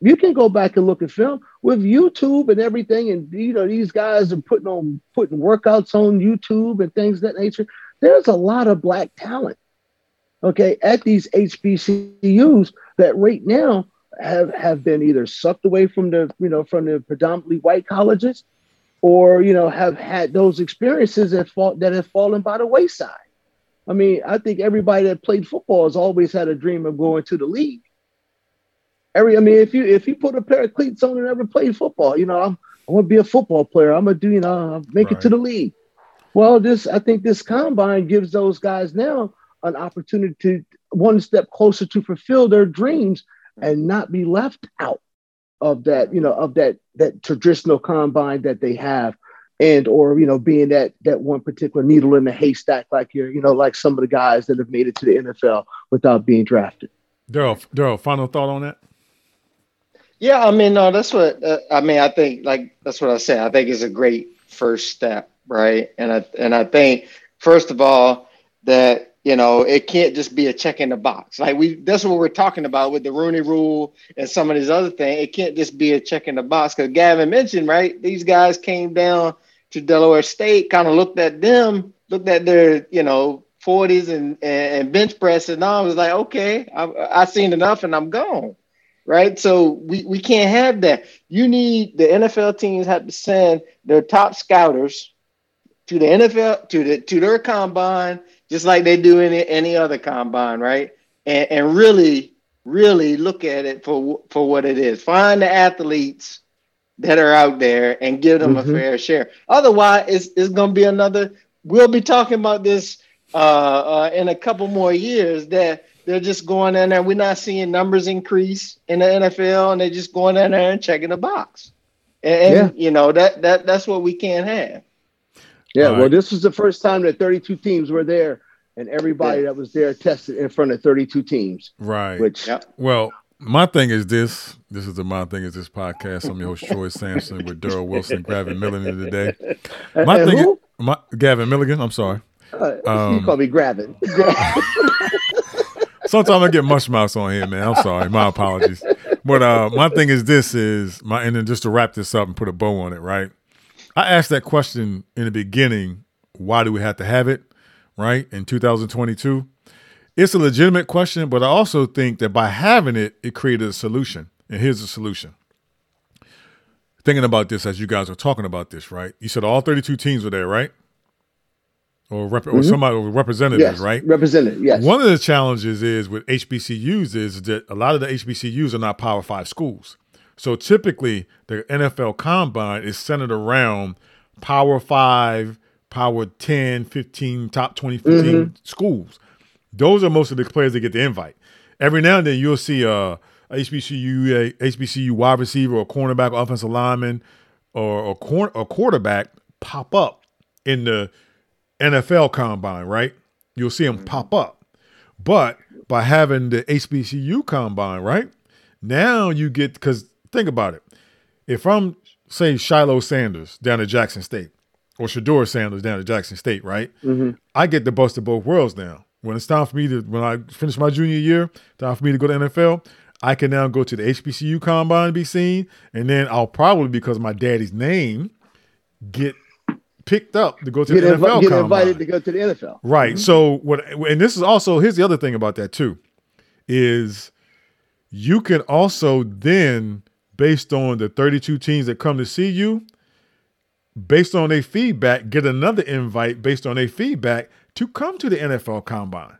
Speaker 2: You can go back and look at film with YouTube and everything, and you know these guys are putting on putting workouts on YouTube and things of that nature. There's a lot of black talent, okay, at these HBCUs that right now have have been either sucked away from the you know from the predominantly white colleges, or you know have had those experiences that fall that have fallen by the wayside. I mean, I think everybody that played football has always had a dream of going to the league. Every, I mean, if you if you put a pair of cleats on and ever played football, you know, I'm I want to be a football player. I'm gonna do, you know, make right. it to the league. Well, this I think this combine gives those guys now an opportunity to one step closer to fulfill their dreams and not be left out of that, you know, of that that traditional combine that they have and or you know being that that one particular needle in the haystack like you're you know like some of the guys that have made it to the NFL without being drafted.
Speaker 1: Darryl, Darryl, final thought on that?
Speaker 3: Yeah, I mean, no, that's what uh, I mean. I think like that's what I said. I think it's a great first step, right? And I and I think first of all that you know it can't just be a check in the box. Like we, that's what we're talking about with the Rooney Rule and some of these other things. It can't just be a check in the box because Gavin mentioned right. These guys came down to Delaware State, kind of looked at them, looked at their, you know, 40s and, and bench press, and I was like, okay, I, I seen enough and I'm gone. Right. So we, we can't have that. You need the NFL teams have to send their top scouters to the NFL, to the to their combine, just like they do in any other combine, right? And, and really, really look at it for for what it is. Find the athletes that are out there and give them mm-hmm. a fair share. Otherwise, it's, it's going to be another. We'll be talking about this uh, uh, in a couple more years that they're just going in there. We're not seeing numbers increase in the NFL, and they're just going in there and checking the box. And, yeah. you know that that that's what we can't have.
Speaker 2: Yeah, well, this was the first time that 32 teams were there, and everybody yeah. that was there tested in front of 32 teams.
Speaker 1: Right.
Speaker 2: Which,
Speaker 1: yep. well, my thing is this. This is the my thing is this podcast. I'm your host Troy Sampson with Darryl Wilson, Gavin Milligan today. My and thing, who? Is, my Gavin Milligan. I'm sorry.
Speaker 2: Uh, um, you call me Gravin.
Speaker 1: sometimes I get mush mouths on here, man. I'm sorry. My apologies. But uh, my thing is this is my and then just to wrap this up and put a bow on it, right? I asked that question in the beginning. Why do we have to have it? Right in 2022 it's a legitimate question, but I also think that by having it, it created a solution. And here's the solution. Thinking about this as you guys are talking about this, right? You said all 32 teams were there, right? Or, rep- mm-hmm. or somebody or representatives,
Speaker 2: yes.
Speaker 1: right?
Speaker 2: Representative, yes.
Speaker 1: One of the challenges is with HBCUs is that a lot of the HBCUs are not Power Five schools. So typically, the NFL Combine is centered around Power Five, Power 10, 15, top 20, 15 mm-hmm. schools. Those are most of the players that get the invite. Every now and then you'll see a, a HBCU a HBCU wide receiver or cornerback or offensive lineman or or quarterback pop up in the NFL combine, right? You'll see them pop up. But by having the HBCU combine, right? Now you get because think about it. If I'm say Shiloh Sanders down at Jackson State or Shedeur Sanders down at Jackson State, right? Mm-hmm. I get the bust of both worlds now. When it's time for me to, when I finish my junior year, time for me to go to NFL, I can now go to the HBCU combine and be seen, and then I'll probably because my daddy's name get picked up to go to get the NFL. Get combine.
Speaker 2: invited to go to the NFL.
Speaker 1: Right. Mm-hmm. So what? And this is also here's the other thing about that too, is you can also then based on the 32 teams that come to see you, based on their feedback, get another invite based on their feedback to come to the NFL Combine.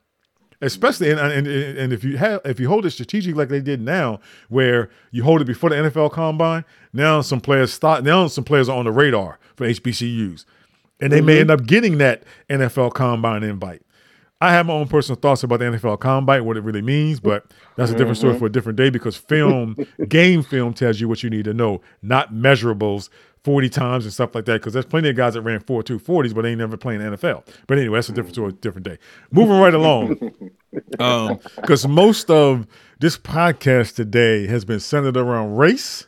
Speaker 1: Especially and, and, and if you have if you hold it strategic like they did now, where you hold it before the NFL Combine, now some players start now some players are on the radar for HBCUs, and they mm-hmm. may end up getting that NFL Combine invite. I have my own personal thoughts about the NFL Combine, what it really means, but that's a different story mm-hmm. for a different day because film, game film tells you what you need to know, not measurables 40 times and stuff like that because there's plenty of guys that ran 4 2 40s, but they ain't never playing NFL. But anyway, that's a different story, different day. Moving right along. Because um, most of this podcast today has been centered around race.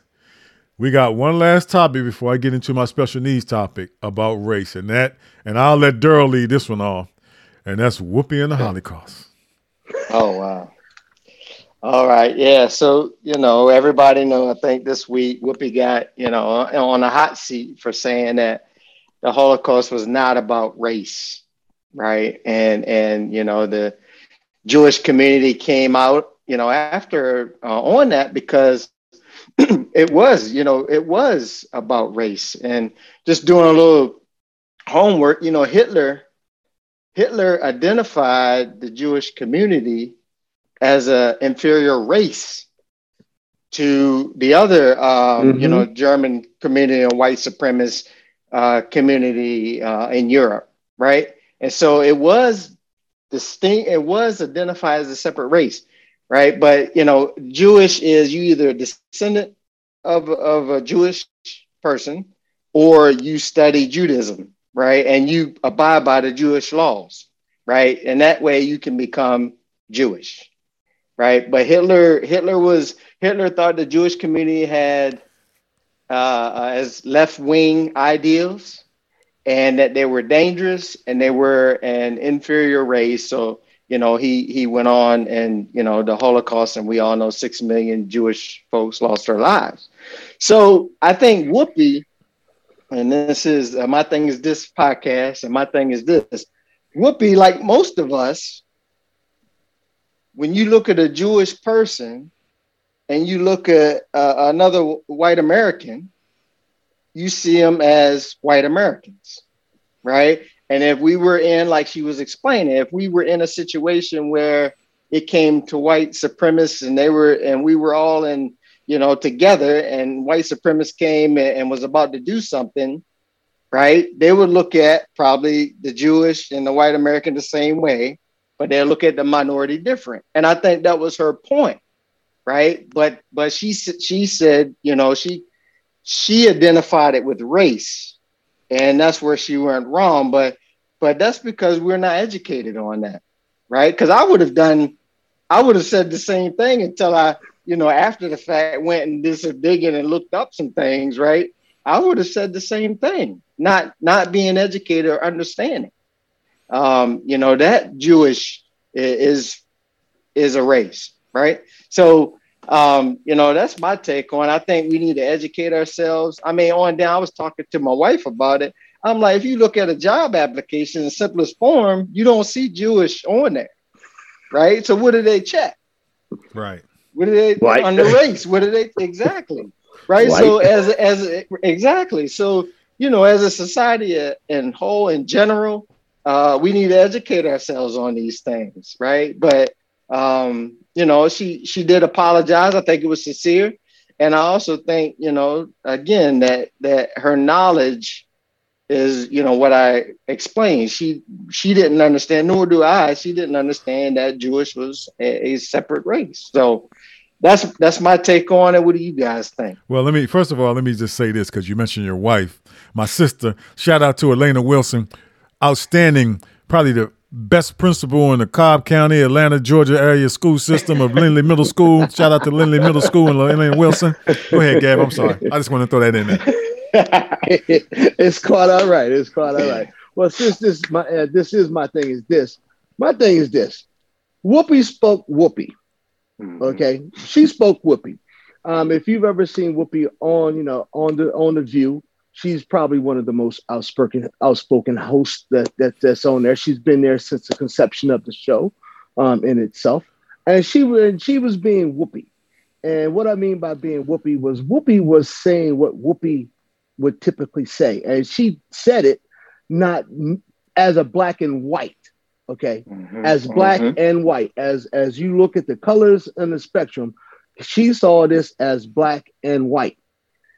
Speaker 1: We got one last topic before I get into my special needs topic about race, and that, and I'll let Daryl lead this one off, and that's Whoopi and the Holocaust.
Speaker 3: Oh wow! All right, yeah. So you know, everybody know. I think this week Whoopi got you know on a hot seat for saying that the Holocaust was not about race, right? And and you know the Jewish community came out you know after uh, on that because it was you know it was about race and just doing a little homework. You know, Hitler Hitler identified the Jewish community as an inferior race to the other, um, mm-hmm. you know, German community and white supremacist uh, community uh, in Europe, right? And so it was distinct. It was identified as a separate race, right? But you know, Jewish is you either a descendant of of a Jewish person or you study Judaism, right? And you abide by the Jewish laws, right? And that way you can become Jewish, right? But Hitler, Hitler was Hitler thought the Jewish community had uh, as left wing ideals, and that they were dangerous and they were an inferior race. So you know he he went on and you know the Holocaust, and we all know six million Jewish folks lost their lives. So I think Whoopi, and this is uh, my thing is this podcast, and my thing is this. Whoopi, like most of us, when you look at a Jewish person and you look at uh, another white American, you see them as white Americans, right? And if we were in, like she was explaining, if we were in a situation where it came to white supremacists and they were, and we were all in, you know, together and white supremacists came and, and was about to do something, right? They would look at probably the Jewish and the white American the same way, but they'll look at the minority different. And I think that was her point right? But but she she said, you know, she she identified it with race, and that's where she went wrong. But but that's because we're not educated on that, right? Because I would have done, I would have said the same thing until I, you know, after the fact went and did some digging and looked up some things, right? I would have said the same thing, not not being educated or understanding. Um, you know that Jewish is is a race, right? So, um, you know, that's my take on. I think we need to educate ourselves. I mean, on down, I was talking to my wife about it. I'm like, if you look at a job application in simplest form, you don't see Jewish on there, right? So, what do they check?
Speaker 1: Right.
Speaker 3: What do they White. on the race? What do they exactly? Right. White. So, as as exactly. So, you know, as a society in whole in general, uh, we need to educate ourselves on these things, right? But um, you know, she she did apologize. I think it was sincere, and I also think, you know, again that that her knowledge is, you know, what I explained. She she didn't understand, nor do I. She didn't understand that Jewish was a, a separate race. So that's that's my take on it. What do you guys think?
Speaker 1: Well, let me first of all let me just say this because you mentioned your wife, my sister. Shout out to Elena Wilson, outstanding, probably the best principal in the Cobb County, Atlanta, Georgia area school system of Lindley Middle School. Shout out to Lindley Middle School and Lindley Wilson. Go ahead, Gav. I'm sorry. I just want to throw that in there.
Speaker 2: it's quite all right. It's quite all right. Well, since this my uh, this is my thing is this. My thing is this. Whoopi spoke Whoopi. Mm-hmm. Okay, she spoke Whoopi. Um, if you've ever seen Whoopi on, you know, on the on the View, she's probably one of the most outspoken outspoken hosts that, that that's on there. She's been there since the conception of the show um, in itself, and she and she was being Whoopi. And what I mean by being Whoopi was Whoopi was saying what Whoopi would typically say, and she said it not as a black and white, okay, mm-hmm, as black mm-hmm. and white. As as you look at the colors and the spectrum, she saw this as black and white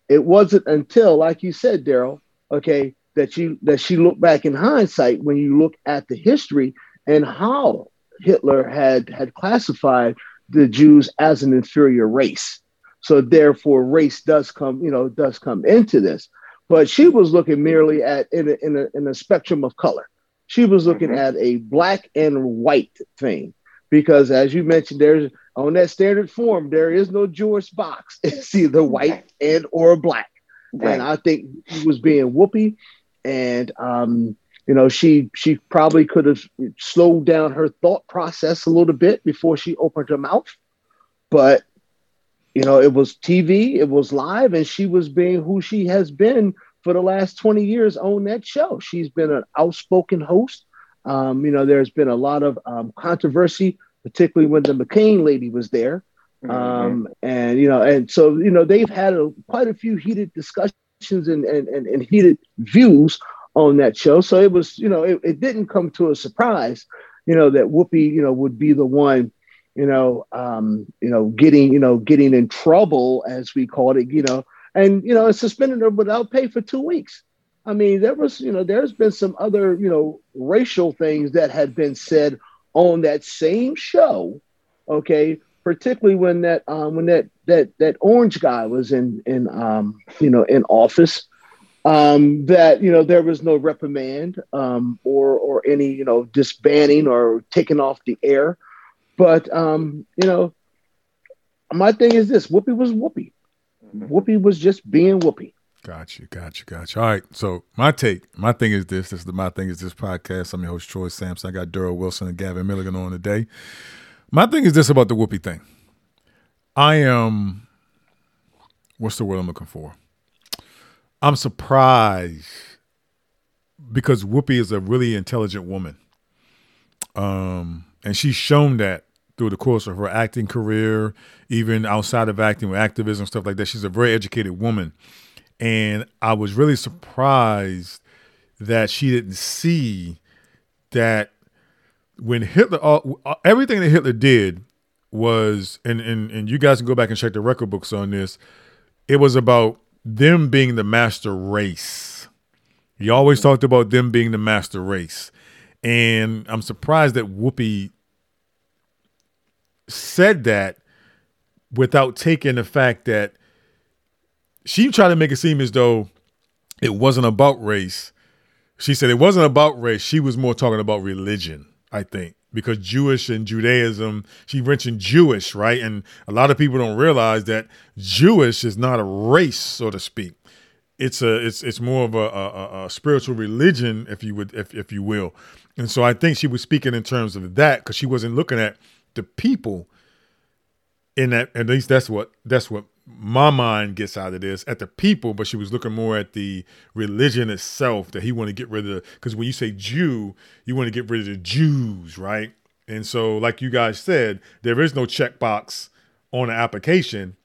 Speaker 2: it wasn't until, like you said, Darryl, okay, that you that she looked back in hindsight when you look at the history and how Hitler had had classified the Jews as an inferior race. So therefore, race does come, you know, does come into this. But she was looking merely at in a, in a, in a spectrum of color. She was looking mm-hmm. at a black and white thing because, as you mentioned, there's on that standard form, there is no Jewish box. It's either white and or black. Right. And I think he was being Whoopi. and um, you know, she she probably could have slowed down her thought process a little bit before she opened her mouth. But you know, it was TV, it was live, and she was being who she has been for the last 20 years on that show. She's been an outspoken host. Um, you know, there's been a lot of um, controversy particularly when the McCain lady was there. Mm-hmm. Um, and you know, and so you know, they've had a, quite a few heated discussions and, and, and, and heated views on that show. So it was, you know, it, it didn't come to a surprise, you know, that Whoopi, you know, would be the one, you know, um, you know, getting, you know, getting in trouble as we called it, you know, and you know, suspended her without pay for two weeks. I mean, there was, you know, there's been some other, you know, racial things that had been said on that same show, okay, particularly when that um, when that that that orange guy was in in um, you know in office um, that you know there was no reprimand um, or or any you know disbanding or taking off the air. But um, you know my thing is this whoopi was whoopi. Mm-hmm. whoopi was just being whoopi
Speaker 1: Got you, got you, got you. All right. So my take, my thing is this. This is the my thing is this podcast. I'm your host Troy Sampson. I got Darryl Wilson and Gavin Milligan on today. My thing is this about the Whoopi thing. I am, what's the word I'm looking for? I'm surprised because Whoopi is a really intelligent woman. Um, and she's shown that through the course of her acting career, even outside of acting with activism stuff like that. She's a very educated woman. And I was really surprised that she didn't see that when Hitler, uh, uh, everything that Hitler did was, and, and, and you guys can go back and check the record books on this, it was about them being the master race. He always talked about them being the master race. And I'm surprised that Whoopi said that without taking the fact that she tried to make it seem as though it wasn't about race. She said it wasn't about race. She was more talking about religion, I think, because Jewish and Judaism, she mentioned Jewish, right? And a lot of people don't realize that Jewish is not a race, so to speak. It's a it's it's more of a, a, a spiritual religion, if you would if if you will. And so I think she was speaking in terms of that because she wasn't looking at the people in that at least that's what that's what my mind gets out of this at the people, but she was looking more at the religion itself that he wanted to get rid of. Because when you say Jew, you want to get rid of the Jews, right? And so, like you guys said, there is no checkbox on an application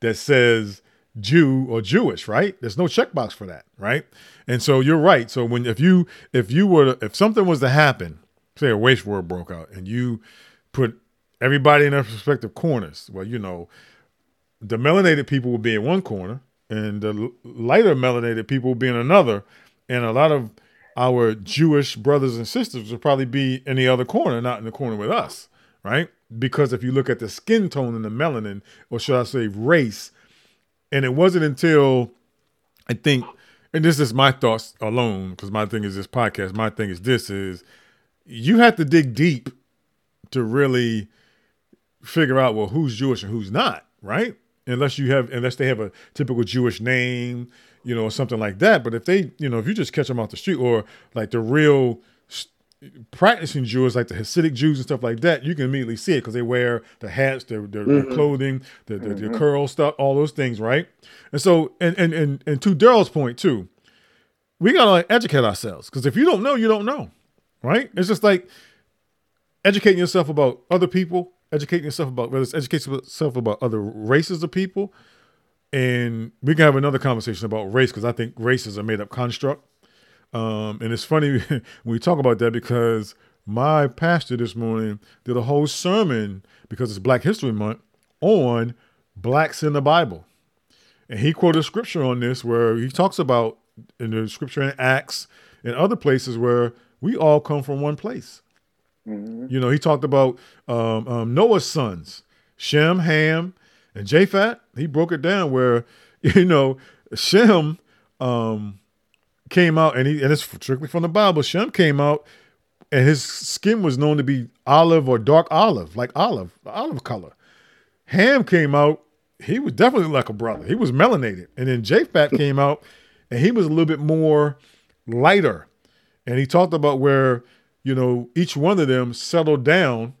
Speaker 1: that says Jew or Jewish, right? There's no checkbox for that, right? And so you're right. So when if you if you were to, if something was to happen, say a waste war broke out, and you put everybody in their respective corners, well, you know, the melanated people will be in one corner and the lighter melanated people will be in another. And a lot of our Jewish brothers and sisters will probably be in the other corner, not in the corner with us, right? Because if you look at the skin tone and the melanin, or should I say race, and it wasn't until I think, and this is my thoughts alone, because my thing is this podcast, my thing is this is you have to dig deep to really figure out well who's Jewish and who's not, right? unless you have unless they have a typical Jewish name, you know, or something like that. But if they, you know, if you just catch them off the street or like the real practicing Jews, like the Hasidic Jews and stuff like that, you can immediately see it because they wear the hats, their their, mm-hmm. their clothing, their, their, mm-hmm. their curl stuff, all those things, right? And so, and and and, and to Darryl's point too, we gotta like educate ourselves because if you don't know, you don't know, right? It's just like educating yourself about other people educating yourself about whether it's educating yourself about other races of people, and we can have another conversation about race because I think race is a made up construct. Um, and it's funny when we talk about that because my pastor this morning did a whole sermon because it's Black History Month on blacks in the Bible. And he quoted scripture on this where he talks about in the scripture in Acts and other places where we all come from one place. Mm-hmm. You know, he talked about um, um, Noah's sons, Shem, Ham, and Japheth. He broke it down where, you know, Shem um, came out, and he and it's strictly from the Bible. Shem came out, and his skin was known to be olive or dark olive, like olive, olive color. Ham came out, he was definitely like a brother. He was melanated, and then Japheth came out, and he was a little bit more lighter. And he talked about where you know, each one of them settled down.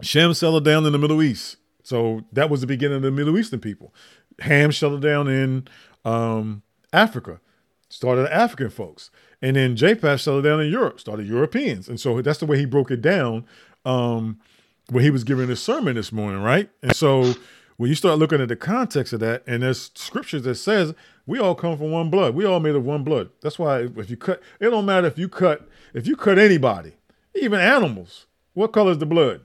Speaker 1: Shem settled down in the Middle East. So that was the beginning of the Middle Eastern people. Ham settled down in um, Africa, started African folks. And then Japheth settled down in Europe, started Europeans. And so that's the way he broke it down um, when he was giving his sermon this morning, right? And so when you start looking at the context of that, and there's scriptures that says we all come from one blood. We all made of one blood. That's why if you cut, it don't matter if you cut if you cut anybody, even animals. What color is the blood?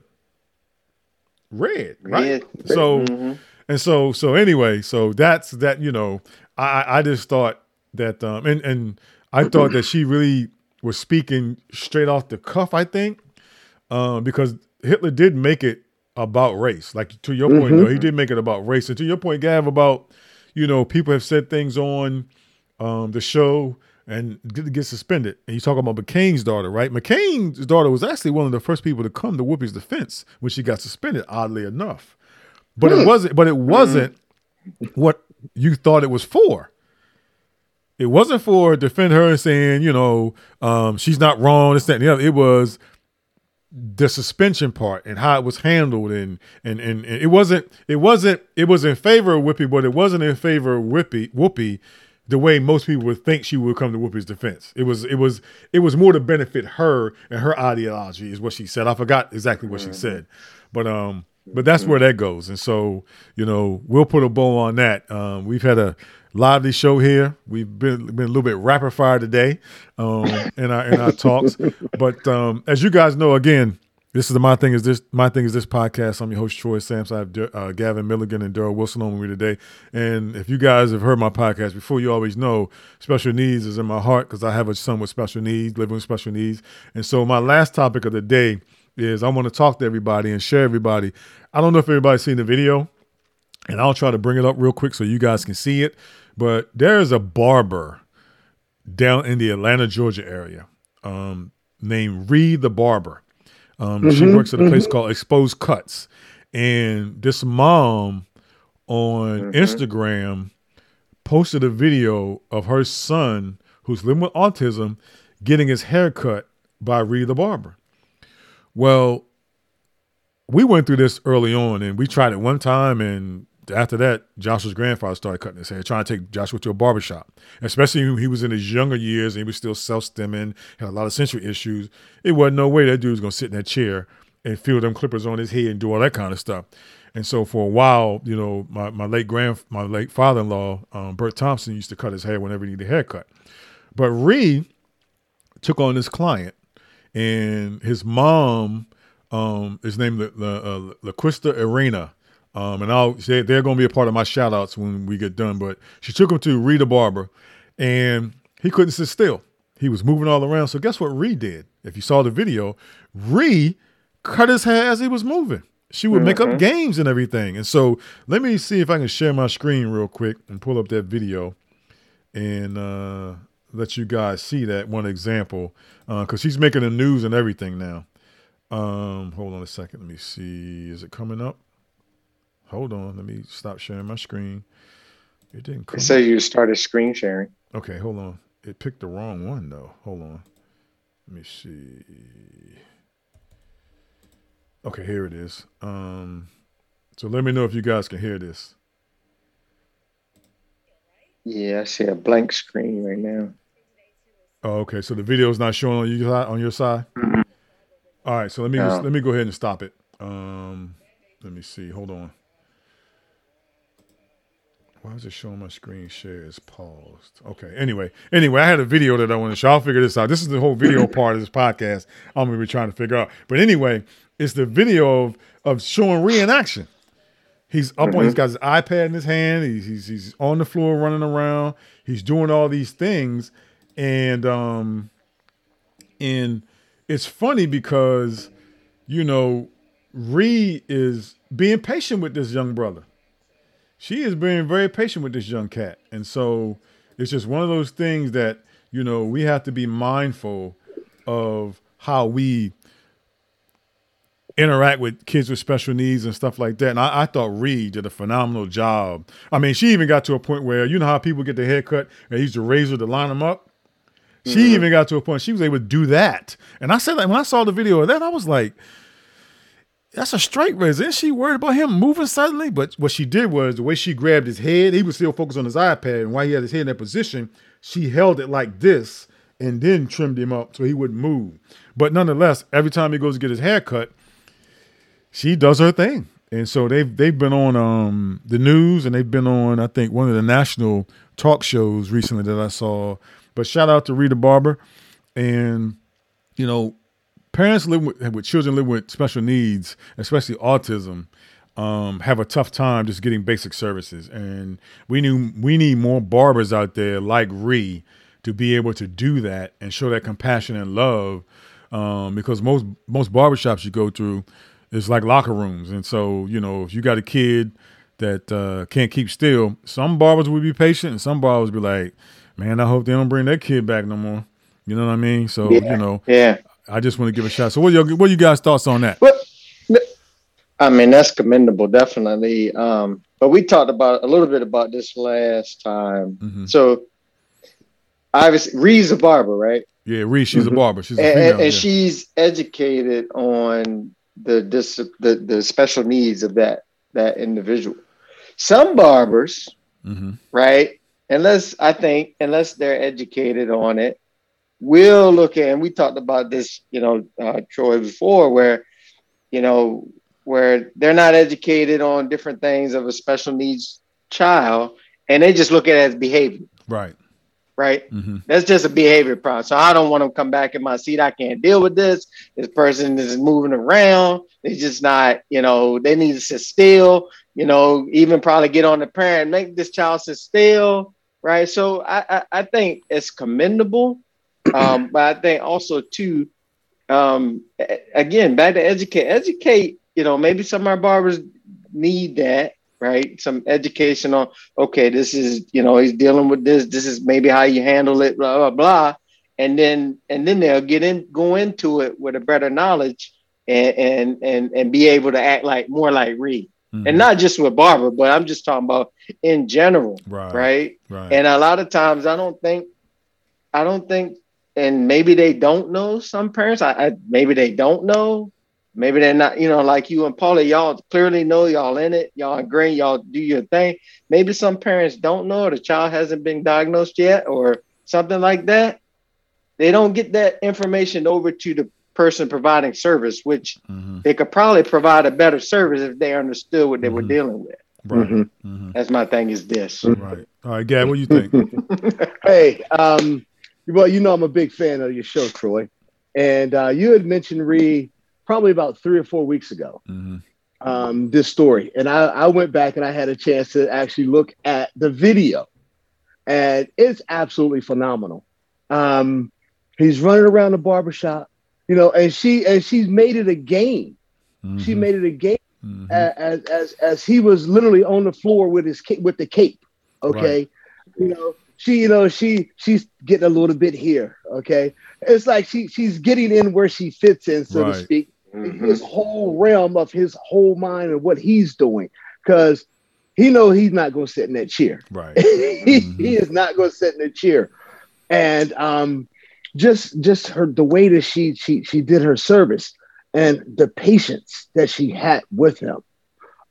Speaker 1: Red, right? Red. So mm-hmm. and so so anyway, so that's that. You know, I I just thought that um and and I thought that she really was speaking straight off the cuff. I think um because Hitler did make it about race. Like to your point, mm-hmm. though, he did make it about race. And to your point, Gav, about you know people have said things on um, the show and get, get suspended. And you talk about McCain's daughter, right? McCain's daughter was actually one of the first people to come to Whoopi's defense when she got suspended. Oddly enough, but mm. it wasn't. But it wasn't mm. what you thought it was for. It wasn't for defend her and saying, you know, um, she's not wrong. This, that, and the other. It was the suspension part and how it was handled and, and and and, it wasn't it wasn't it was in favor of Whoopi, but it wasn't in favor of Whoopi Whoopi the way most people would think she would come to Whoopi's defense. It was it was it was more to benefit her and her ideology is what she said. I forgot exactly what she mm-hmm. said. But um but that's where that goes. And so, you know, we'll put a bow on that. Um, we've had a lively show here. We've been been a little bit rapid fire today um, in our in our talks. But um, as you guys know, again, this is the my thing is this my thing is this podcast. I'm your host Troy Sampson. I have uh, Gavin Milligan and Darryl Wilson on with me today. And if you guys have heard my podcast before, you always know special needs is in my heart because I have a son with special needs, living with special needs. And so my last topic of the day is I want to talk to everybody and share everybody. I don't know if everybody's seen the video, and I'll try to bring it up real quick so you guys can see it. But there is a barber down in the Atlanta, Georgia area um, named Ree the Barber. Um, mm-hmm, she works at a place mm-hmm. called Exposed Cuts. And this mom on mm-hmm. Instagram posted a video of her son, who's living with autism, getting his hair cut by Ree the Barber. Well, we went through this early on and we tried it one time and after that, Joshua's grandfather started cutting his hair, trying to take Joshua to a barbershop. Especially when he was in his younger years and he was still self-stimming, had a lot of sensory issues. It wasn't no way that dude was gonna sit in that chair and feel them clippers on his head and do all that kind of stuff. And so for a while, you know, my, my late grand my late father-in-law, um, Bert Thompson, used to cut his hair whenever he needed a haircut. But Ree took on this client, and his mom um, is named La, La, uh, LaQuista Arena um, and I'll say they're going to be a part of my shout outs when we get done. But she took him to Ree the Barber and he couldn't sit still. He was moving all around. So guess what Ree did? If you saw the video, Ree cut his hair as he was moving. She would make mm-hmm. up games and everything. And so let me see if I can share my screen real quick and pull up that video and uh, let you guys see that one example because uh, she's making the news and everything now. Um, hold on a second. Let me see. Is it coming up? Hold on, let me stop sharing my screen. It didn't come.
Speaker 3: It says you started screen sharing.
Speaker 1: Okay, hold on. It picked the wrong one though. Hold on. Let me see. Okay, here it is. Um, so let me know if you guys can hear this.
Speaker 3: Yeah, I see a blank screen right now.
Speaker 1: Oh, okay. So the video is not showing on you on your side. Mm-hmm. All right. So let me no. just, let me go ahead and stop it. Um, let me see. Hold on. Why is it showing my screen share is paused? Okay. Anyway, anyway, I had a video that I want to show. I'll figure this out. This is the whole video part of this podcast. I'm gonna be trying to figure out. But anyway, it's the video of of showing Ree in action. He's up mm-hmm. on. He's got his iPad in his hand. He's, he's he's on the floor running around. He's doing all these things, and um, and it's funny because you know, Ree is being patient with this young brother she is being very patient with this young cat. And so it's just one of those things that, you know, we have to be mindful of how we interact with kids with special needs and stuff like that. And I, I, thought Ree did a phenomenal job. I mean, she even got to a point where, you know how people get their hair cut and use a razor to line them up? She mm-hmm. even got to a point she was able to do that. And I said, like, when I saw the video of that, I was like, that's a straight razor. Isn't she worried about him moving suddenly? But what she did was the way she grabbed his head, he was still focused on his iPad. And while he had his head in that position, she held it like this and then trimmed him up so he wouldn't move. But nonetheless, every time he goes to get his hair cut, she does her thing. and so they've they've been on um, the news and they've been on I think one of the national talk shows recently that I saw. But shout out to Ree the Barber, and you know, parents live with, with children live with special needs, especially autism. Um, have a tough time just getting basic services, and we knew we need more barbers out there like Ree to be able to do that and show that compassion and love. Um, because most most barbershops you go through, it's like locker rooms. And so, you know, if you got a kid that uh, can't keep still, some barbers will be patient and some barbers be like, man, I hope they don't bring that kid back no more. You know what I mean? So,
Speaker 3: yeah.
Speaker 1: you know,
Speaker 3: yeah.
Speaker 1: I just want to give a shot. So what your what you guys thoughts on that?
Speaker 3: Well, I mean, that's commendable, definitely. Um, but we talked about a little bit about this last time. Mm-hmm. So obviously Ree's a barber, right?
Speaker 1: Yeah, Ree, she's mm-hmm. a barber. She's a
Speaker 3: and,
Speaker 1: female,
Speaker 3: and yeah. she's educated on the, dis- the the special needs of that that individual. Some barbers, mm-hmm. right? Unless I think, unless they're educated on it, will look at. And we talked about this, you know, uh, Troy before, where you know where they're not educated on different things of a special needs child, and they just look at it as behavior.
Speaker 1: Right
Speaker 3: right? Mm-hmm. That's just a behavior problem. So I don't want to come back in my seat. I can't deal with this. This person is moving around. It's just not, you know, they need to sit still, you know, even probably get on the parent, make this child sit still, right? So I, I, I think it's commendable. Um, but I think also too, um, again, back to educate, educate, you know, maybe some of our barbers need that right? Some education on, okay, this is, you know, he's dealing with this. This is maybe how you handle it, blah, blah, blah. And then, and then they'll get in, go into it with a better knowledge and, and, and, and be able to act like more like Reed. Mm-hmm. And not just with barber but I'm just talking about in general.
Speaker 1: Right,
Speaker 3: right.
Speaker 1: Right.
Speaker 3: And a lot of times I don't think, I don't think, and maybe they don't know some parents. I, I maybe they don't know Maybe they're not, you know, like you and Paula, y'all clearly know y'all in it, y'all agree, y'all do your thing. Maybe some parents don't know the child hasn't been diagnosed yet or something like that. They don't get that information over to the person providing service, which mm-hmm. they could probably provide a better service if they understood what they mm-hmm. were dealing with.
Speaker 1: Right. Mm-hmm. mm-hmm.
Speaker 3: That's my thing is this.
Speaker 1: Right. All right, Gav, what do you think?
Speaker 2: hey, um, well, you know I'm a big fan of your show, Troy. And uh, you had mentioned Ree probably about three or four weeks ago. Mm-hmm. Um, this story, and I, I went back and I had a chance to actually look at the video, and it's absolutely phenomenal. Um, he's running around the barbershop, you know, and she and she's made it a game. Mm-hmm. She made it a game mm-hmm. as, as as he was literally on the floor with his with the cape. Okay, right. you know, she you know she she's getting a little bit here. Okay, it's like she she's getting in where she fits in, so right. to speak mm-hmm. his whole realm of his whole mind and what he's doing because he know he's not going to sit in that chair.
Speaker 1: Right.
Speaker 2: he, mm-hmm. he is not going to sit in the chair. And um, just just her the way that she she she did her service and the patience that she had with him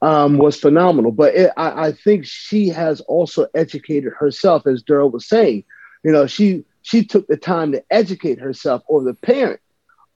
Speaker 2: um, was phenomenal. But it, I, I think she has also educated herself, as Darryl was saying. You know, she she took the time to educate herself or the parent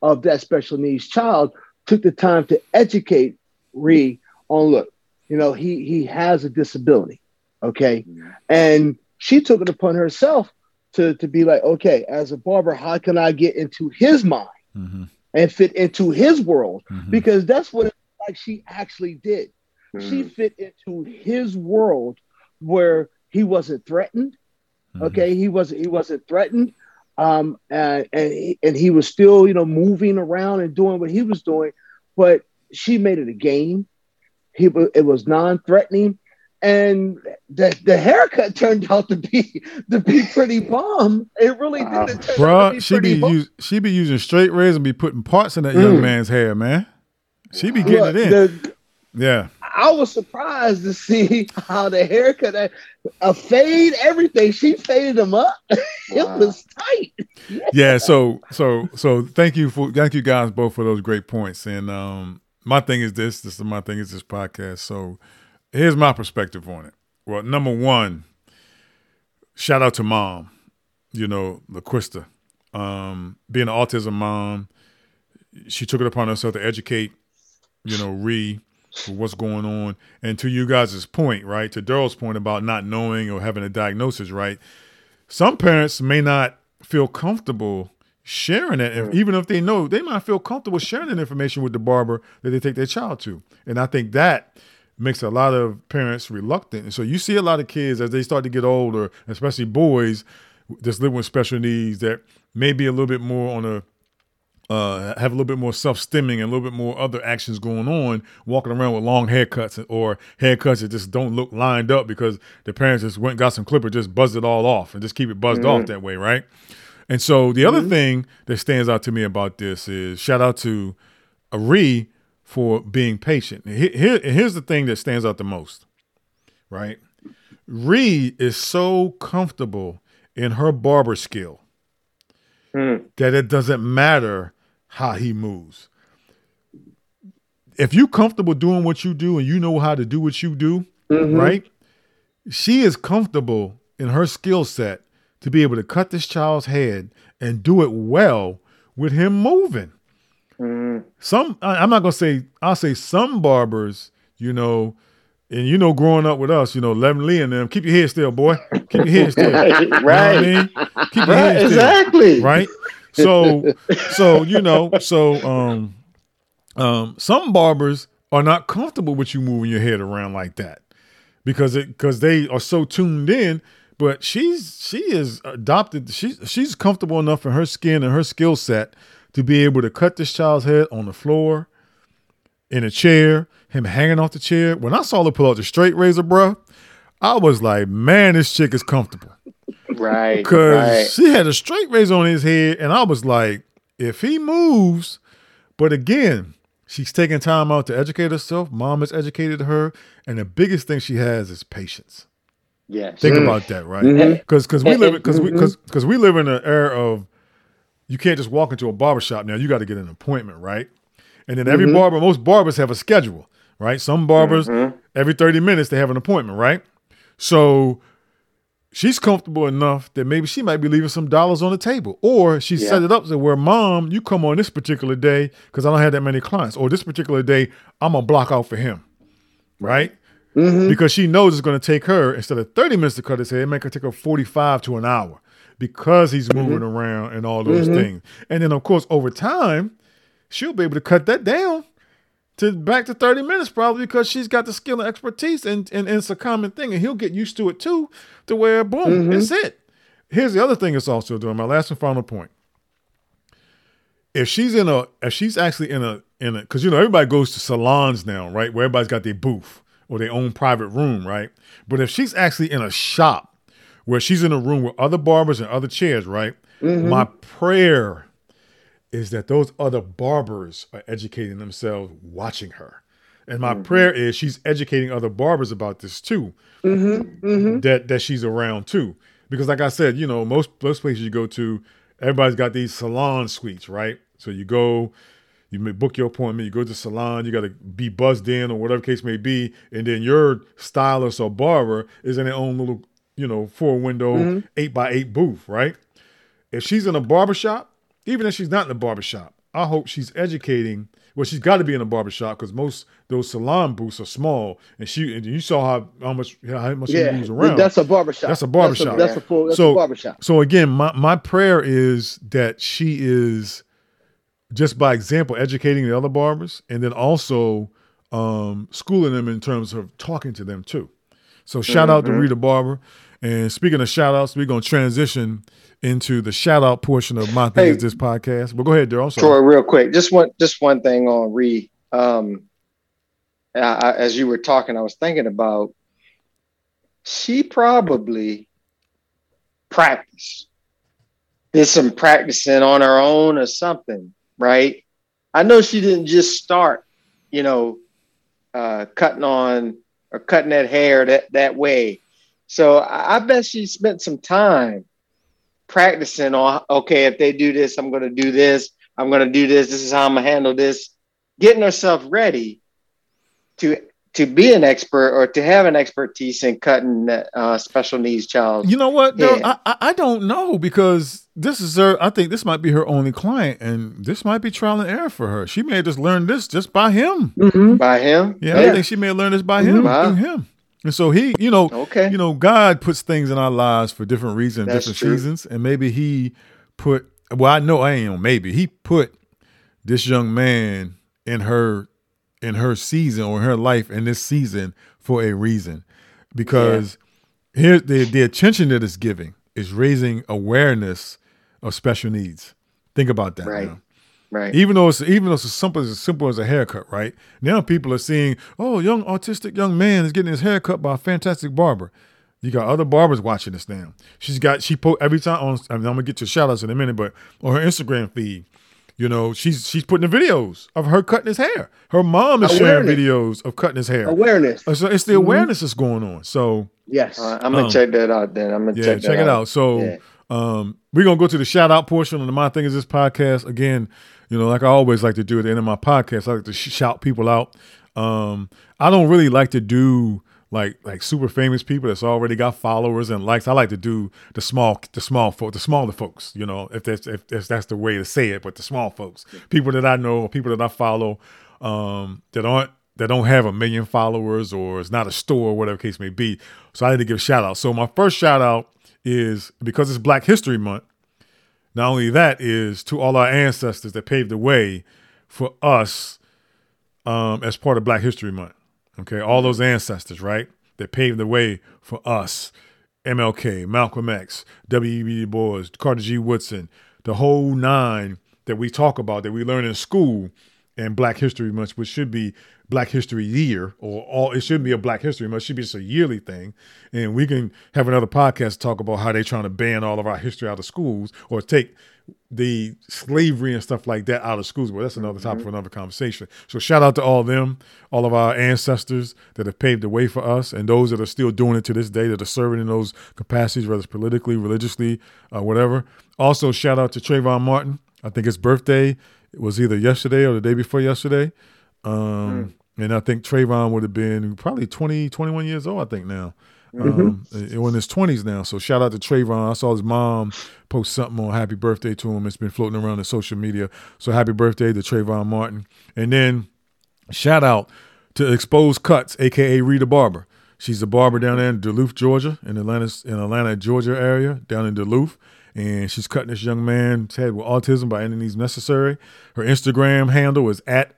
Speaker 2: of that special needs child took the time to educate Ree on look, you know, he he has a disability. Okay. Mm-hmm. And she took it upon herself to to be like, okay, as a barber, how can I get into his mind mm-hmm. and fit into his world? Mm-hmm. Because that's what like she actually did. She mm-hmm. fit into his world where he wasn't threatened. Mm-hmm. Okay, he wasn't he wasn't threatened um, and and he, and he was still you know moving around and doing what he was doing, but she made it a game. He it was non-threatening, and the the haircut turned out to be to be pretty bomb. It really uh, did.
Speaker 1: Bro, she be use, she be using straight razor and be putting parts in that mm. young man's hair, man. She be getting Look, it in. The, yeah.
Speaker 2: I was surprised to see how the haircut, a fade, everything. She faded them up. it was tight.
Speaker 1: Yeah. yeah. So, so, so thank you for, thank you guys both for those great points. And, um, my thing is this, this is my thing is this podcast. So here's my perspective on it. Well, number one, shout out to mom, you know, LaQuista, um, being an autism mom, she took it upon herself to educate, you know, Ree for what's going on. And to you guys' point, right? To Darryl's point about not knowing or having a diagnosis, right? Some parents may not feel comfortable sharing it, mm. even if they know they might feel comfortable sharing that information with the barber that they take their child to. And I think that makes a lot of parents reluctant. And so you see a lot of kids as they start to get older, especially boys that's living with special needs that may be a little bit more on a uh, have a little bit more self-stimming and a little bit more other actions going on, walking around with long haircuts or haircuts that just don't look lined up because the parents just went got some clipper, just buzzed it all off and just keep it buzzed mm-hmm. off that way, right? And so the other mm-hmm. thing that stands out to me about this is shout out to Ari for being patient. Here, here's the thing that stands out the most, right? Ree is so comfortable in her barber skill mm. that it doesn't matter how he moves. If you're comfortable doing what you do and you know how to do what you do, mm-hmm. right? She is comfortable in her skill set to be able to cut this child's head and do it well with him moving. Mm-hmm. Some I'm not gonna say I'll say some barbers, you know, and you know, growing up with us, you know, Levin Lee and them, keep your head still, boy. Keep your head still. right. You know I mean? Keep your right, head still. Exactly. Right. So, so you know, so um, um, some barbers are not comfortable with you moving your head around like that because it because they are so tuned in. But she's she is adopted. She's she's comfortable enough in her skin and her skill set to be able to cut this child's head on the floor, in a chair, him hanging off the chair. When I saw her pull out the straight razor, bro, I was like, man, this chick is comfortable.
Speaker 3: Right.
Speaker 1: Because
Speaker 3: right.
Speaker 1: she had a straight razor on his head, and I was like, if he moves, but again, she's taking time out to educate herself. Mom has educated her, and the biggest thing she has is patience.
Speaker 3: Yes.
Speaker 1: Think mm. about that, right? Because mm-hmm. because we live because we because because we live in an era of you can't just walk into a barbershop now. You got to get an appointment, right? And then every mm-hmm. barber, most barbers have a schedule, right? Some barbers mm-hmm. every 30 minutes they have an appointment, right? So she's comfortable enough that maybe she might be leaving some dollars on the table, or she yeah. set it up to where mom, you come on this particular day because I don't have that many clients, or this particular day I'm gonna block out for him, right? Mm-hmm. Because she knows it's gonna take her instead of 30 minutes to cut his hair, it make her take her 45 to an hour because he's mm-hmm. moving around and all those mm-hmm. things. And then of course over time, she'll be able to cut that down to back to 30 minutes probably because she's got the skill and expertise and, and, and it's a common thing and he'll get used to it too to where boom mm-hmm. it's it here's the other thing it's also doing my last and final point if she's in a if she's actually in a in a because you know everybody goes to salons now right where everybody's got their booth or their own private room right but if she's actually in a shop where she's in a room with other barbers and other chairs right mm-hmm. my prayer is that those other barbers are educating themselves watching her. And my mm-hmm. prayer is she's educating other barbers about this too. Mm-hmm. Mm-hmm. That that she's around too. Because like I said, you know, most most places you go to, everybody's got these salon suites, right? So you go, you may book your appointment, you go to the salon, you got to be buzzed in or whatever case may be, and then your stylist or barber is in their own little, you know, four window, mm-hmm. eight by eight booth, right? If she's in a barbershop, even if she's not in the barbershop, I hope she's educating. Well, she's got to be in a barbershop because most those salon booths are small, and she and you saw how how much how much yeah, she moves around.
Speaker 2: That's a barbershop.
Speaker 1: That's a barbershop.
Speaker 2: That's a, that's a full. That's so, a barbershop.
Speaker 1: So again, my my prayer is that she is just by example educating the other barbers, and then also um, schooling them in terms of talking to them too. So shout mm-hmm. out to mm-hmm. Ree the Barber. And speaking of shout outs, we're going to transition into the shout out portion of my thing hey, this podcast. But go ahead, Darryl.
Speaker 3: Troy, real quick, just one just one thing on Ree. Um, I, as you were talking, I was thinking about she probably practiced, did some practicing on her own or something, right? I know she didn't just start, you know, uh, cutting on or cutting that hair that that way. So I, I bet she spent some time practicing on okay if they do this i'm going to do this i'm going to do this this is how i'm going to handle this getting herself ready to to be an expert or to have an expertise in cutting uh, special needs child
Speaker 1: you know what no I, I don't know because this is her. I think this might be her only client, and this might be trial and error for her. She may have just learned this just by him.
Speaker 2: Mhm.
Speaker 3: By him?
Speaker 1: Yeah, I think she may have learned this by him,
Speaker 3: Wow.
Speaker 1: through him. And so he, you know,
Speaker 3: Okay.
Speaker 1: you know, God puts things in our lives for different reasons,
Speaker 3: That's
Speaker 1: different
Speaker 3: true.
Speaker 1: seasons, and maybe he put. Well, I know I ain't know. Maybe he put this young man in her, in her season or in her life in this season for a reason, because here the the attention that it's giving is raising awareness of special needs. Think about that.
Speaker 3: Right.
Speaker 1: now.
Speaker 3: Right.
Speaker 1: Even though it's even though it's as simple as simple as a haircut, right? Now people are seeing, oh, young autistic young man is getting his hair cut by a fantastic barber. You got other barbers watching this now. She's got she put every time on. I mean, I'm gonna get your shout outs in a minute, but on her Instagram feed, you know, she's she's putting the videos of her cutting his hair. Her mom is sharing videos of cutting his hair.
Speaker 2: Awareness.
Speaker 1: So it's the awareness that's going on. So
Speaker 2: Yes.
Speaker 3: All right, I'm gonna
Speaker 1: Um,
Speaker 3: check that out then. I'm gonna
Speaker 1: yeah,
Speaker 3: check,
Speaker 1: check,
Speaker 3: that
Speaker 1: it out. So
Speaker 3: Yeah.
Speaker 1: Um, we're gonna go to the shout out portion of the My Thing Is This podcast again. You know, like I always like to do at the end of my podcast, I like to sh- shout people out. Um, I don't really like to do like like super famous people that's already got followers and likes. I like to do the small the small folk the smaller folks. You know, if that's if that's, that's the way to say it, but the small folks, people that I know, people that I follow, um, that aren't that don't have a million followers or it's not a store or whatever case may be. So I need to give shout out. So my first shout out is because it's Black History Month. Not only that is to all our ancestors that paved the way for us um, as part of Black History Month. Okay, all those ancestors, right? That paved the way for us. MLK, Malcolm X, W.E.B. Du Bois, Carter G. Woodson, the whole nine that we talk about that we learn in school and Black History Month, which should be Black History Year, or all it shouldn't be a Black History Month, it should be just a yearly thing. And we can have another podcast talk about how they're trying to ban all of our history out of schools or take the slavery and stuff like that out of schools. But that's another topic for another conversation. So shout out to all of them, all of our ancestors that have paved the way for us, and those that are still doing it to this day, that are serving in those capacities, whether it's politically, religiously, uh, whatever. Also, shout out to Trayvon Martin. I think his birthday was either yesterday or the day before yesterday. Um, And I think Trayvon would have been probably 20, 21 years old, I think now. Um, in his 20s now. So shout out to Trayvon. I saw his mom post something on happy birthday to him. It's been floating around in social media. So happy birthday to Trayvon Martin. And then shout out to Exposed Cuts, aka Ree the Barber. She's a barber down there in Duluth, Georgia, in Atlanta, in Atlanta, Georgia area, down in Duluth. And she's cutting this young man's head with autism by any means necessary. Her Instagram handle is at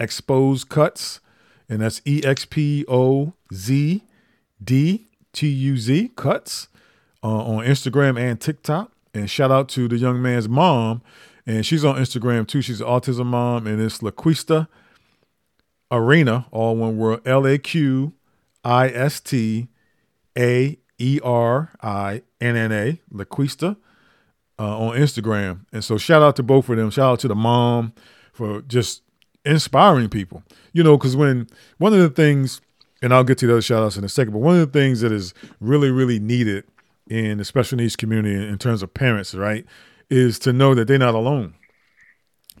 Speaker 1: Exposed Cuts, and that's E X P O Z D T U Z Cuts uh, on Instagram and TikTok. And shout out to the young man's mom, and she's on Instagram too. She's an autism mom, and it's Laquista Arena, all one word, L A Q I S T A E R I N N A, Laquista uh, on Instagram. And so shout out to both of them. Shout out to the mom for just inspiring people. You know, because when one of the things, and I'll get to the other shout outs in a second, but one of the things that is really, really needed in the special needs community in terms of parents, right, is to know that they're not alone.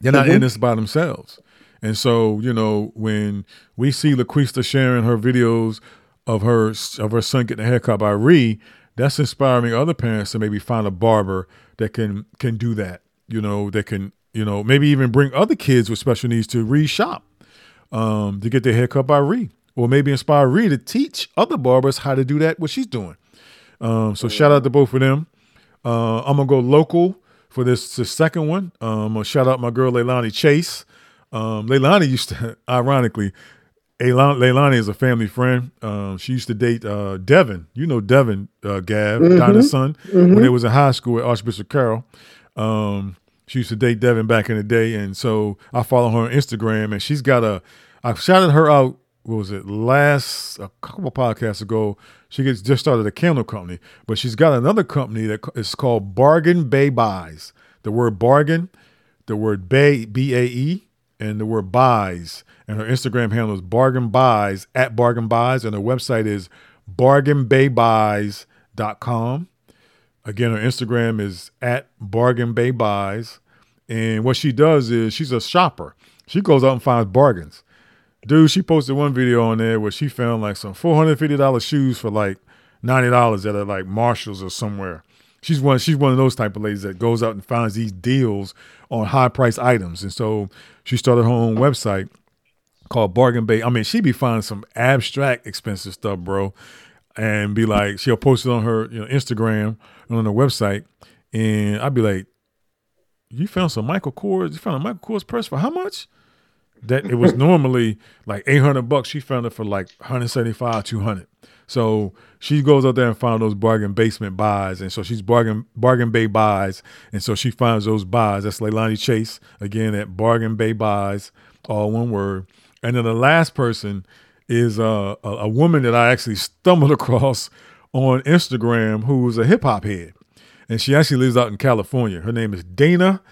Speaker 1: They're not mm-hmm. in this by themselves. And so, you know, when we see LaQuista sharing her videos of her of her son getting a haircut by Ree, that's inspiring other parents to maybe find a barber that can can do that. You know, that can, you know, maybe even bring other kids with special needs to Ree shop um, to get their haircut by Ree. Or maybe inspire Ree to teach other barbers how to do that, what she's doing. Um, so shout out to both of them. Uh, I'm gonna go local for this, this second one. Um, I'm gonna shout out my girl Leilani Chase. Um, Leilani used to, ironically, Leilani is a family friend. Um, she used to date uh, Devin. You know Devin, uh, Gav, Dinah's son, when they was in high school at Archbishop Carroll. Um, she used to date Devin back in the day, and so I follow her on Instagram, and she's got a. I shouted her out. What was it last a couple podcasts ago? She gets just started a candle company, but she's got another company that is called Bargain Bae Buys. The word bargain, the word bay B A E, and the word buys. And her Instagram handle is bargain buys at bargain buys, and her website is bargainbaebuys.com. Again, her Instagram is at bargain bae buys. And what she does is she's a shopper. She goes out and finds bargains. Dude, she posted one video on there where she found like some $450 shoes for like $90 at like Marshalls or somewhere. she's one she's one of those type of ladies that goes out and finds these deals on high price items, and so she started her own website called Bargain Bae. I mean, she be finding some abstract expensive stuff, bro, and be like, she'll post it on her you know Instagram and on her website, and I'd be like, you found some Michael Kors, you found a Michael Kors purse for how much? That it was normally like eight hundred bucks. She found it for like 175, 200. So she goes out there and finds those bargain basement buys, and so she's bargain bargain bae buys, and so she finds those buys. That's Leilani Chase again at bargain bae buys, all one word. And then the last person is uh, a, a woman that I actually stumbled across on Instagram who's a hip hop head, and she actually lives out in California. Her name is Dana,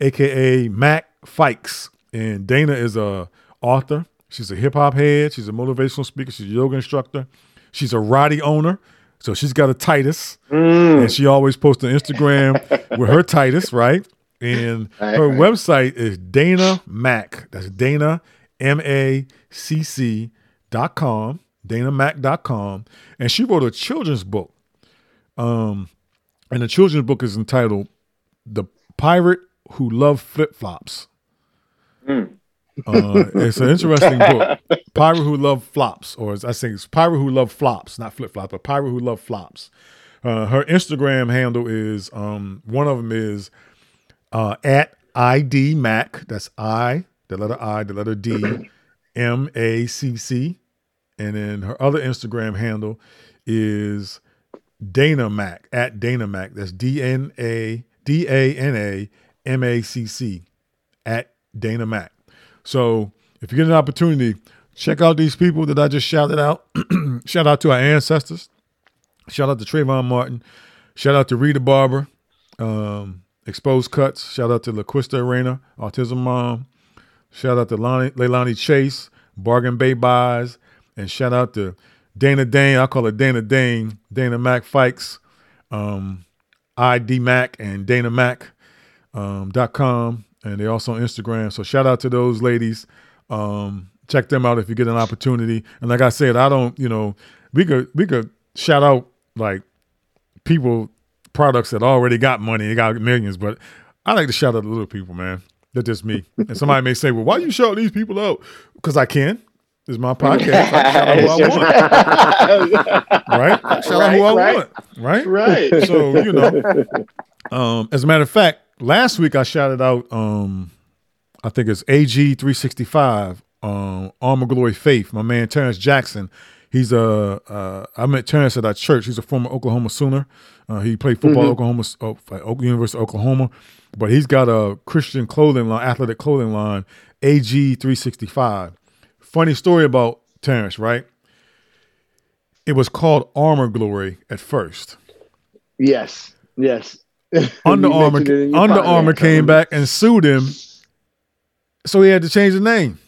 Speaker 1: aka Mac Fikes, and Dana is a author. She's a hip hop head. She's a motivational speaker. She's a yoga instructor. She's a Roddy owner. So she's got a Titus, mm. and she always posts on Instagram with her Titus, right? And her website is Dana Mac. That's Dana M A C C dot com, danamacc.com. And she wrote a children's book. Um, and the children's book is entitled The Pirate Who Loved Flip Flops. Mm. Uh, it's an interesting book. Pirate Who Loved Flops, or as I think it's Pirate Who Loved Flops, not flip flops, but Pirate Who Loved Flops. Uh, her Instagram handle is um, one of them is uh, at ID Mac. That's I, the letter I, the letter D, M A C C, and then her other Instagram handle is Dana Mac at Dana Mac. That's D N A D A N A M A C C at Dana Mac. So if you get an opportunity, check out these people that I just shouted out. Shout out to our ancestors. Shout out to Trayvon Martin. Shout out to Ree the Barber. Um, Exposed Cuts. Shout out to LaQuista Arena, Autism Mom. Shout out to Lonnie, Leilani Chase, Bargain Bae Buys. And shout out to Dana Dane. I call it Dana Dane, Dana Mac Fikes, um, ID Mac, and Dana Mac um, com and they're also on Instagram. So shout out to those ladies. Um, check them out if you get an opportunity. And like I said, I don't, you know, we could we could shout out like people products that already got money, they got millions, but I like to shout out the little people, man. That's just me. And somebody may say, "Well, why you shout these people out?" Because I can. This is my podcast. I shout out who I want. right? I shout right, out who I right. want. Right?
Speaker 3: Right.
Speaker 1: So, you know. Um, as a matter of fact, last week I shouted out um I think it's AG365, um, Armor Glory Faith, my man Terrence Jackson. He's a uh, I met Terrence at our church. He's a former Oklahoma Sooner. Uh, he played football mm-hmm. Oklahoma uh, University of Oklahoma, but he's got a Christian clothing line, athletic clothing line, AG365. Funny story about Terrence, right? It was called Armor Glory at first.
Speaker 2: Yes, yes.
Speaker 1: Under Armour Under Armour came back and sued him, so he had to change the name.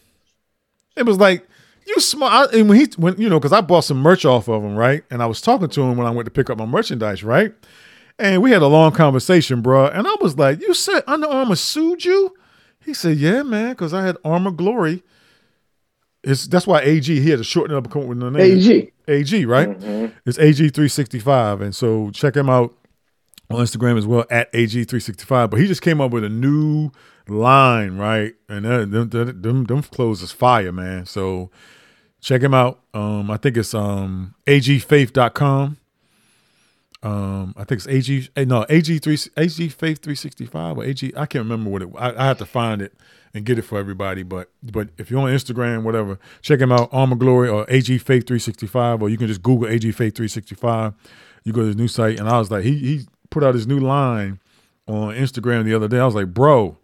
Speaker 1: It was like you smart. And when he when you know because I bought some merch off of him, right? And I was talking to him when I went to pick up my merchandise, right? And we had a long conversation, bro. And I was like, "You said Under Armour sued you?" He said, "Yeah, man, because I had Armor Glory." It's that's why AG he had to shorten up with the name
Speaker 2: AG
Speaker 1: AG right. Mm-hmm. It's AG three sixty five, and so check him out on Instagram as well at AG365. But he just came up with a new line, right? And them, them, them, them clothes is fire, man. So check him out. Um, I think it's um agfaith.com. Um, I think it's AG eh, no AG3 AG Faith 365 or AG I can't remember what it I, I have to find it and get it for everybody. But but if you're on Instagram, whatever, check him out, Armor Glory or AG Faith 365, or you can just Google AG Faith 365. You go to his new site, and I was like, he he put out his new line on Instagram the other day. I was like, bro,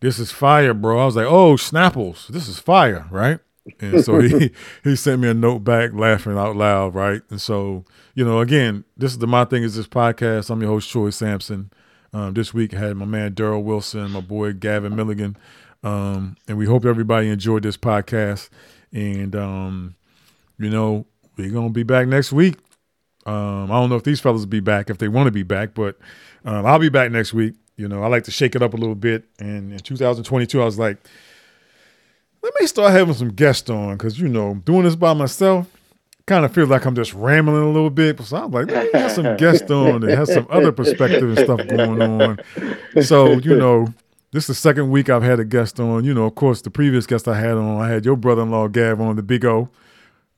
Speaker 1: this is fire, bro. I was like, oh, Snapples, this is fire, right? And so he he sent me a note back, laughing out loud, right? And so you know, again, this is the my thing is this podcast. I'm your host Troy Sampson. Um, this week I had my man Darryl Wilson, my boy Gavin Milligan, um, and we hope everybody enjoyed this podcast. And um, you know, we're gonna be back next week. Um, I don't know if these fellas will be back if they want to be back, but um, I'll be back next week. You know, I like to shake it up a little bit. And in 2022, I was like, let me start having some guests on because you know, doing this by myself, kind of feels like I'm just rambling a little bit. So I'm like, let me have some guests on that has some other perspective and stuff going on. So, you know, this is the second week I've had a guest on. You know, of course, the previous guest I had on, I had your brother-in-law Gav on the Big O.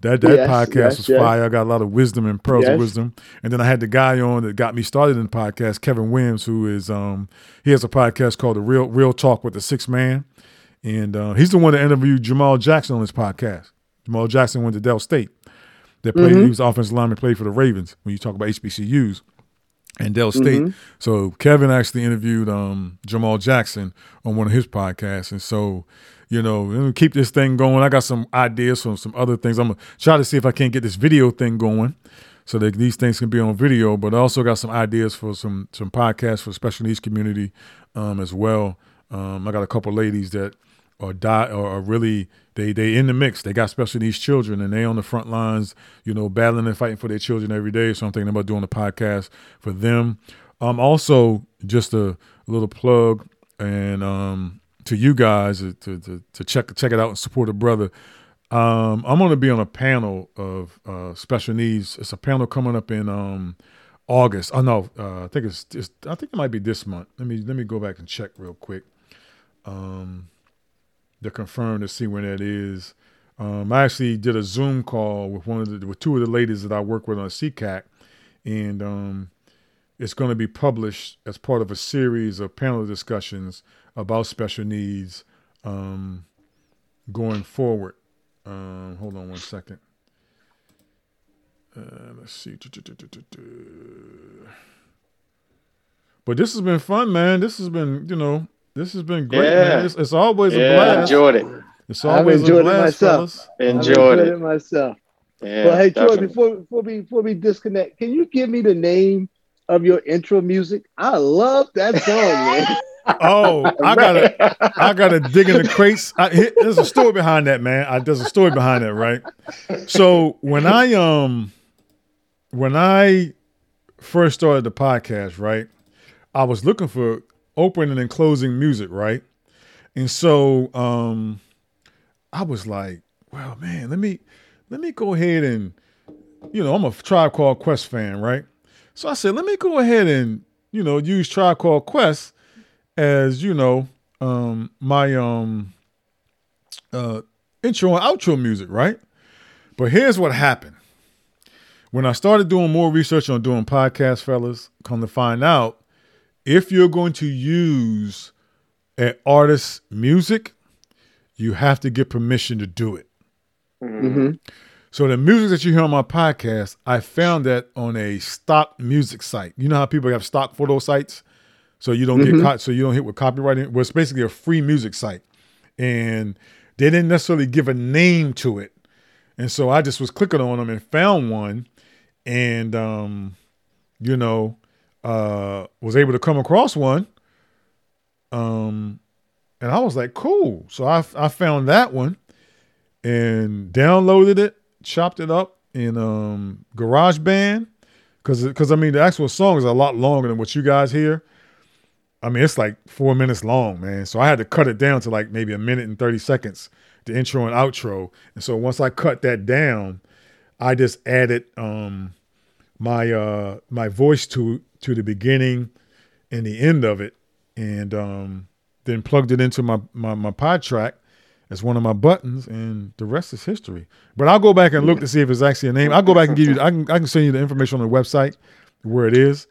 Speaker 1: That that yes, podcast yes, was yes. fire. I got a lot of wisdom and pearls of wisdom. And then I had the guy on that got me started in the podcast, Kevin Williams, who is um he has a podcast called the Real Real Talk with the Six Man, and uh, he's the one that interviewed Jamal Jackson on his podcast. Jamal Jackson went to Del State. That played mm-hmm. he was offensive lineman, played for the Ravens. When you talk about HBCUs, and Del State. Mm-hmm. So Kevin actually interviewed um, Jamal Jackson on one of his podcasts, and so you know, keep this thing going. I got some ideas from some other things. I'm gonna try to see if I can't get this video thing going so that these things can be on video. But I also got some ideas for some some podcasts for the special needs community um, as well. Um, I got a couple ladies that are die or are really they they in the mix. They got special needs children and they on the front lines, you know, battling and fighting for their children every day. So I'm thinking about doing a podcast for them. Um, also just a, little plug and um, to you guys to, to, to check check it out and support a brother. Um, I'm going to be on a panel of uh, special needs. It's a panel coming up in um, August. Oh no, uh, I think it's, it's, I think it might be this month. Let me let me go back and check real quick. Um, to confirm to see when that is. Um, I actually did a Zoom call with one of the with two of the ladies that I work with on CCAC, and um, it's going to be published as part of a series of panel discussions about special needs um, going forward. Um, hold on one second. Uh, let's see. But this has been fun, man. This has been, you know, this has been great, yeah. man. It's, it's always yeah, a blast.
Speaker 3: Enjoyed it.
Speaker 1: It's always
Speaker 2: I've enjoyed
Speaker 1: a blast,
Speaker 2: it myself.
Speaker 3: Enjoyed, enjoyed it.
Speaker 2: it myself. Yeah, well, hey, Troy, before before we before we disconnect, can you give me the name of your intro music? I love that song, man.
Speaker 1: oh, I gotta, I gotta dig in the crates. I, there's a story behind that, man. I, there's a story behind that, right? So when I um, when I first started the podcast, right, I was looking for opening and closing music, right, and so um, I was like, well, man, let me let me go ahead and, you know, I'm a Tribe Called Quest fan, right? So I said, let me go ahead and, you know, use Tribe Called Quest as you know um, my um, uh, intro and outro music, right? But here's what happened. When I started doing more research on doing podcasts, fellas, come to find out, if you're going to use an artist's music, you have to get permission to do it.
Speaker 2: Mm-hmm.
Speaker 1: So the music that you hear on my podcast, I found that on a stock music site. You know how people have stock photo sites? so you don't mm-hmm. get caught, so you don't hit with copyright. Well, it's basically a free music site, and they didn't necessarily give a name to it, and so I just was clicking on them and found one, and um, you know, uh, was able to come across one, um, and I was like, cool. So I I found that one, and downloaded it, chopped it up in um GarageBand, because because I mean the actual song is a lot longer than what you guys hear. I mean, it's like four minutes long, man. So I had to cut it down to like maybe a minute and 30 seconds, the intro and outro. And so once I cut that down, I just added um my uh my voice to to the beginning and the end of it and um then plugged it into my my, my PodTrak as one of my buttons and the rest is history. But I'll go back and look to see if it's actually a name. I'll go back and give you I can I can send you the information on the website where it is.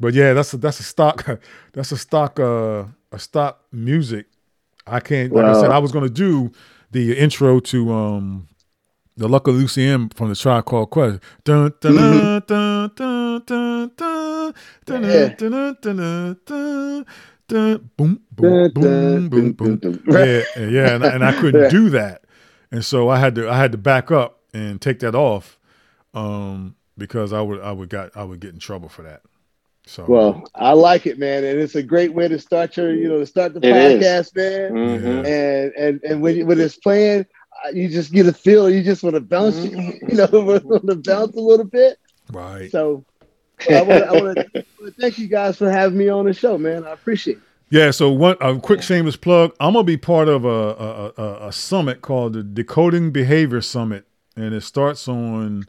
Speaker 1: But yeah, that's a that's a stock that's a stock uh a stock music. I can't like I said, I was gonna do the intro to um the Luck of Lucien from the Tribe Called Quest. Dun, dun, mm-hmm. dun, dun, dun, dun, yeah. Yeah, and, and I couldn't do that, and so I had to I had to back up and take that off, um, because I would I would got I would get in trouble for that. So
Speaker 2: well, I like it, man, and it's a great way to start your you know to start the it podcast, is. man, mm-hmm. and and and when when it's playing you just get a feel. You just want to bounce, mm-hmm. you know, want to bounce a little bit.
Speaker 1: Right.
Speaker 2: So I want to thank you guys for having me on the show, man. I appreciate it.
Speaker 1: Yeah, so one a quick shameless plug. I'm gonna be part of a a, a, a summit called the Decoding Behavior Summit and it starts on.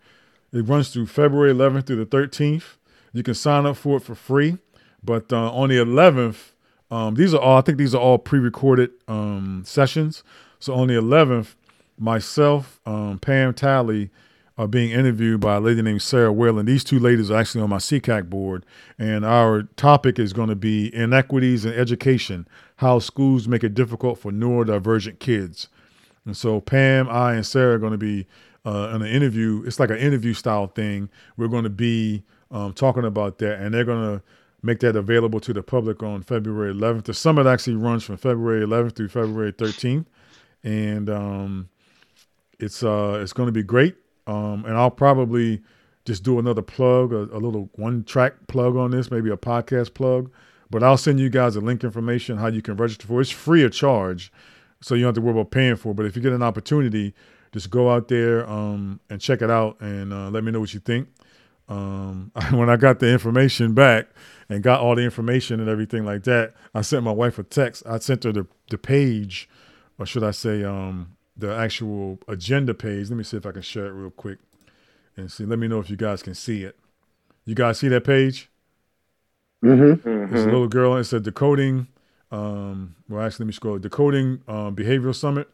Speaker 1: It runs through February 11th through the 13th. You can sign up for it for free, but uh, on the 11th, um, these are all. I think these are all pre-recorded um, sessions. So on the 11th, myself, um, Pam Talley, are being interviewed by a lady named Sarah Whalen. These two ladies are actually on my CCAC board, and our topic is going to be inequities in education, how schools make it difficult for neurodivergent kids. And so Pam, I, and Sarah are going to be uh, in an interview. It's like an interview style thing. We're going to be um, talking about that, and they're going to make that available to the public on February 11th. The summit actually runs from February 11th through February 13th, and um, it's uh, it's going to be great. Um, and I'll probably just do another plug, a, a little one track plug on this, maybe a podcast plug. But I'll send you guys a link information how you can register for. It. It's free of charge, so you don't have to worry about paying for. it. But if you get an opportunity, just go out there um, and check it out and uh, let me know what you think. Um, when I got the information back and got all the information and everything like that, I sent my wife a text. I sent her the, the page, or should I say, um, the actual agenda page. Let me see if I can share it real quick and see. Let me know if you guys can see it. You guys see that page?
Speaker 2: Mm-hmm.
Speaker 3: Mhm.
Speaker 1: It's a little girl. It said decoding. Um, well, actually, let me scroll. Decoding um, behavioral summit.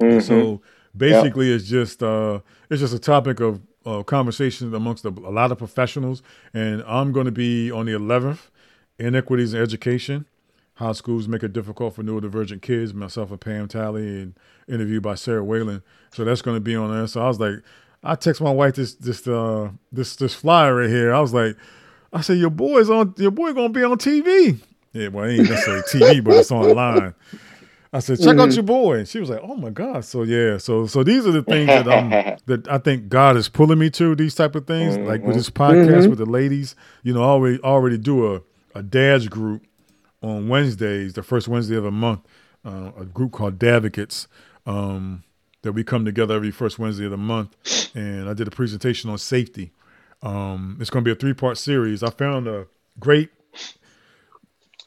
Speaker 3: Mhm.
Speaker 1: So basically, it's just uh, it's just a topic of uh, conversation amongst a, a lot of professionals, and I'm going to be on the 11th, inequities in education, how schools make it difficult for neurodivergent kids. Myself and Pam Talley, and interviewed by Sarah Whalen. So that's going to be on there. So I was like, I text my wife this this uh this this flyer right here. I was like, I said your boy's on your boy gonna be on TV. Yeah, well, it ain't necessarily TV, but it's online. I said, check out your boy. And she was like, oh my God. So yeah, so so these are the things that um that I think God is pulling me to, these type of things. Like with this podcast with the ladies, you know, I already already do a, a dads group on Wednesdays, the first Wednesday of the month, uh, a group called Dadvocates. Um, that we come together every first Wednesday of the month, and I did a presentation on safety. Um, it's going to be a three part series. I found a great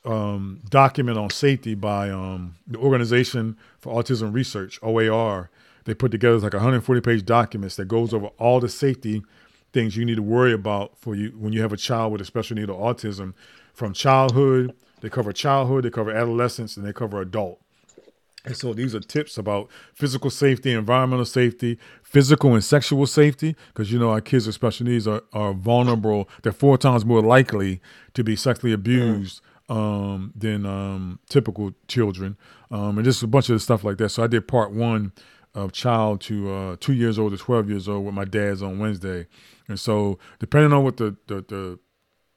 Speaker 1: um, document on safety by um, the Organization for Autism Research (OAR). They put together like 140 page documents that goes over all the safety things you need to worry about for you when you have a child with a special need of autism, from childhood. They cover childhood, they cover adolescence, and they cover adult. And so these are tips about physical safety, environmental safety, physical and sexual safety, because you know our kids with special needs are, are vulnerable. They're four times more likely to be sexually abused um, than um, typical children, um, and just a bunch of stuff like that. So I did part one of child to uh, two years old to twelve years old with my dad's on Wednesday, and so depending on what the the, the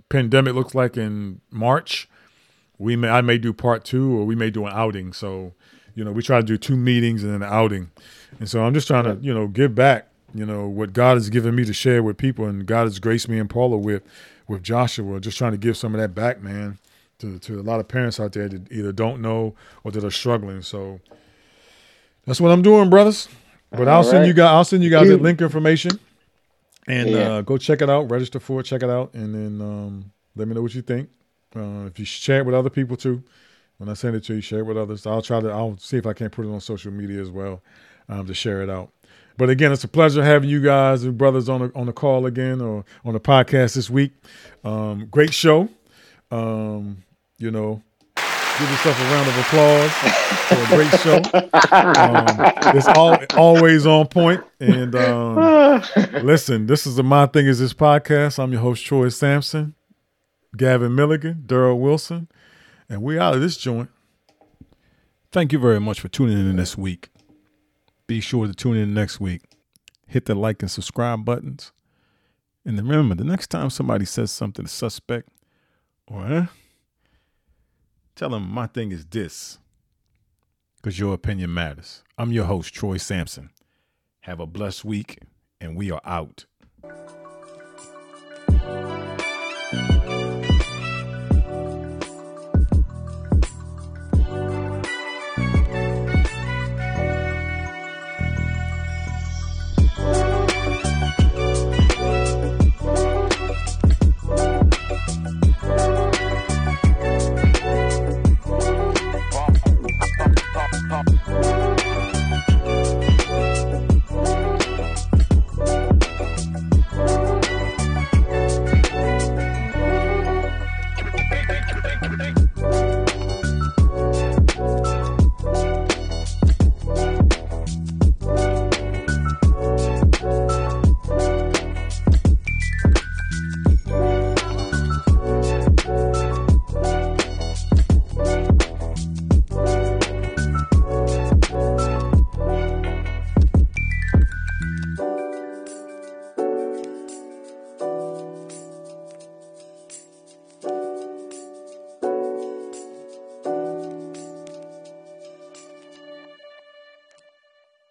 Speaker 1: pandemic looks like in March, we may I may do part two or we may do an outing. So you know, we try to do two meetings and then an outing. And so I'm just trying to, you know, give back, you know, what God has given me to share with people and God has graced me and Paula with with Joshua, just trying to give some of that back, man, to to a lot of parents out there that either don't know or that are struggling. So that's what I'm doing, brothers. But I'll
Speaker 3: All
Speaker 1: send you guys I'll send you guys that link information and
Speaker 3: Yeah.
Speaker 1: uh, go check it out, register for it, check it out, and then um, let me know what you think. Uh, if you share it with other people too, when I send it to you, share it with others. I'll try to. I'll see if I can't put it on social media as well um, to share it out. But again, it's a pleasure having you guys and brothers on the on the call again or on the podcast this week. Um, great show. Um, you know, give yourself a round of applause for a great show. Um, it's all always on point. And um, listen, this is the My Thing Is This podcast. I'm your host Troy Sampson, Gavin Milligan, Darryl Wilson. And we out of this joint. Thank you very much for tuning in this week. Be sure to tune in next week. Hit the like and subscribe buttons. And remember, the next time somebody says something suspect or eh, tell them my thing is this. Because your opinion matters. I'm your host, Troy Sampson. Have a blessed week, and we are out. Bye.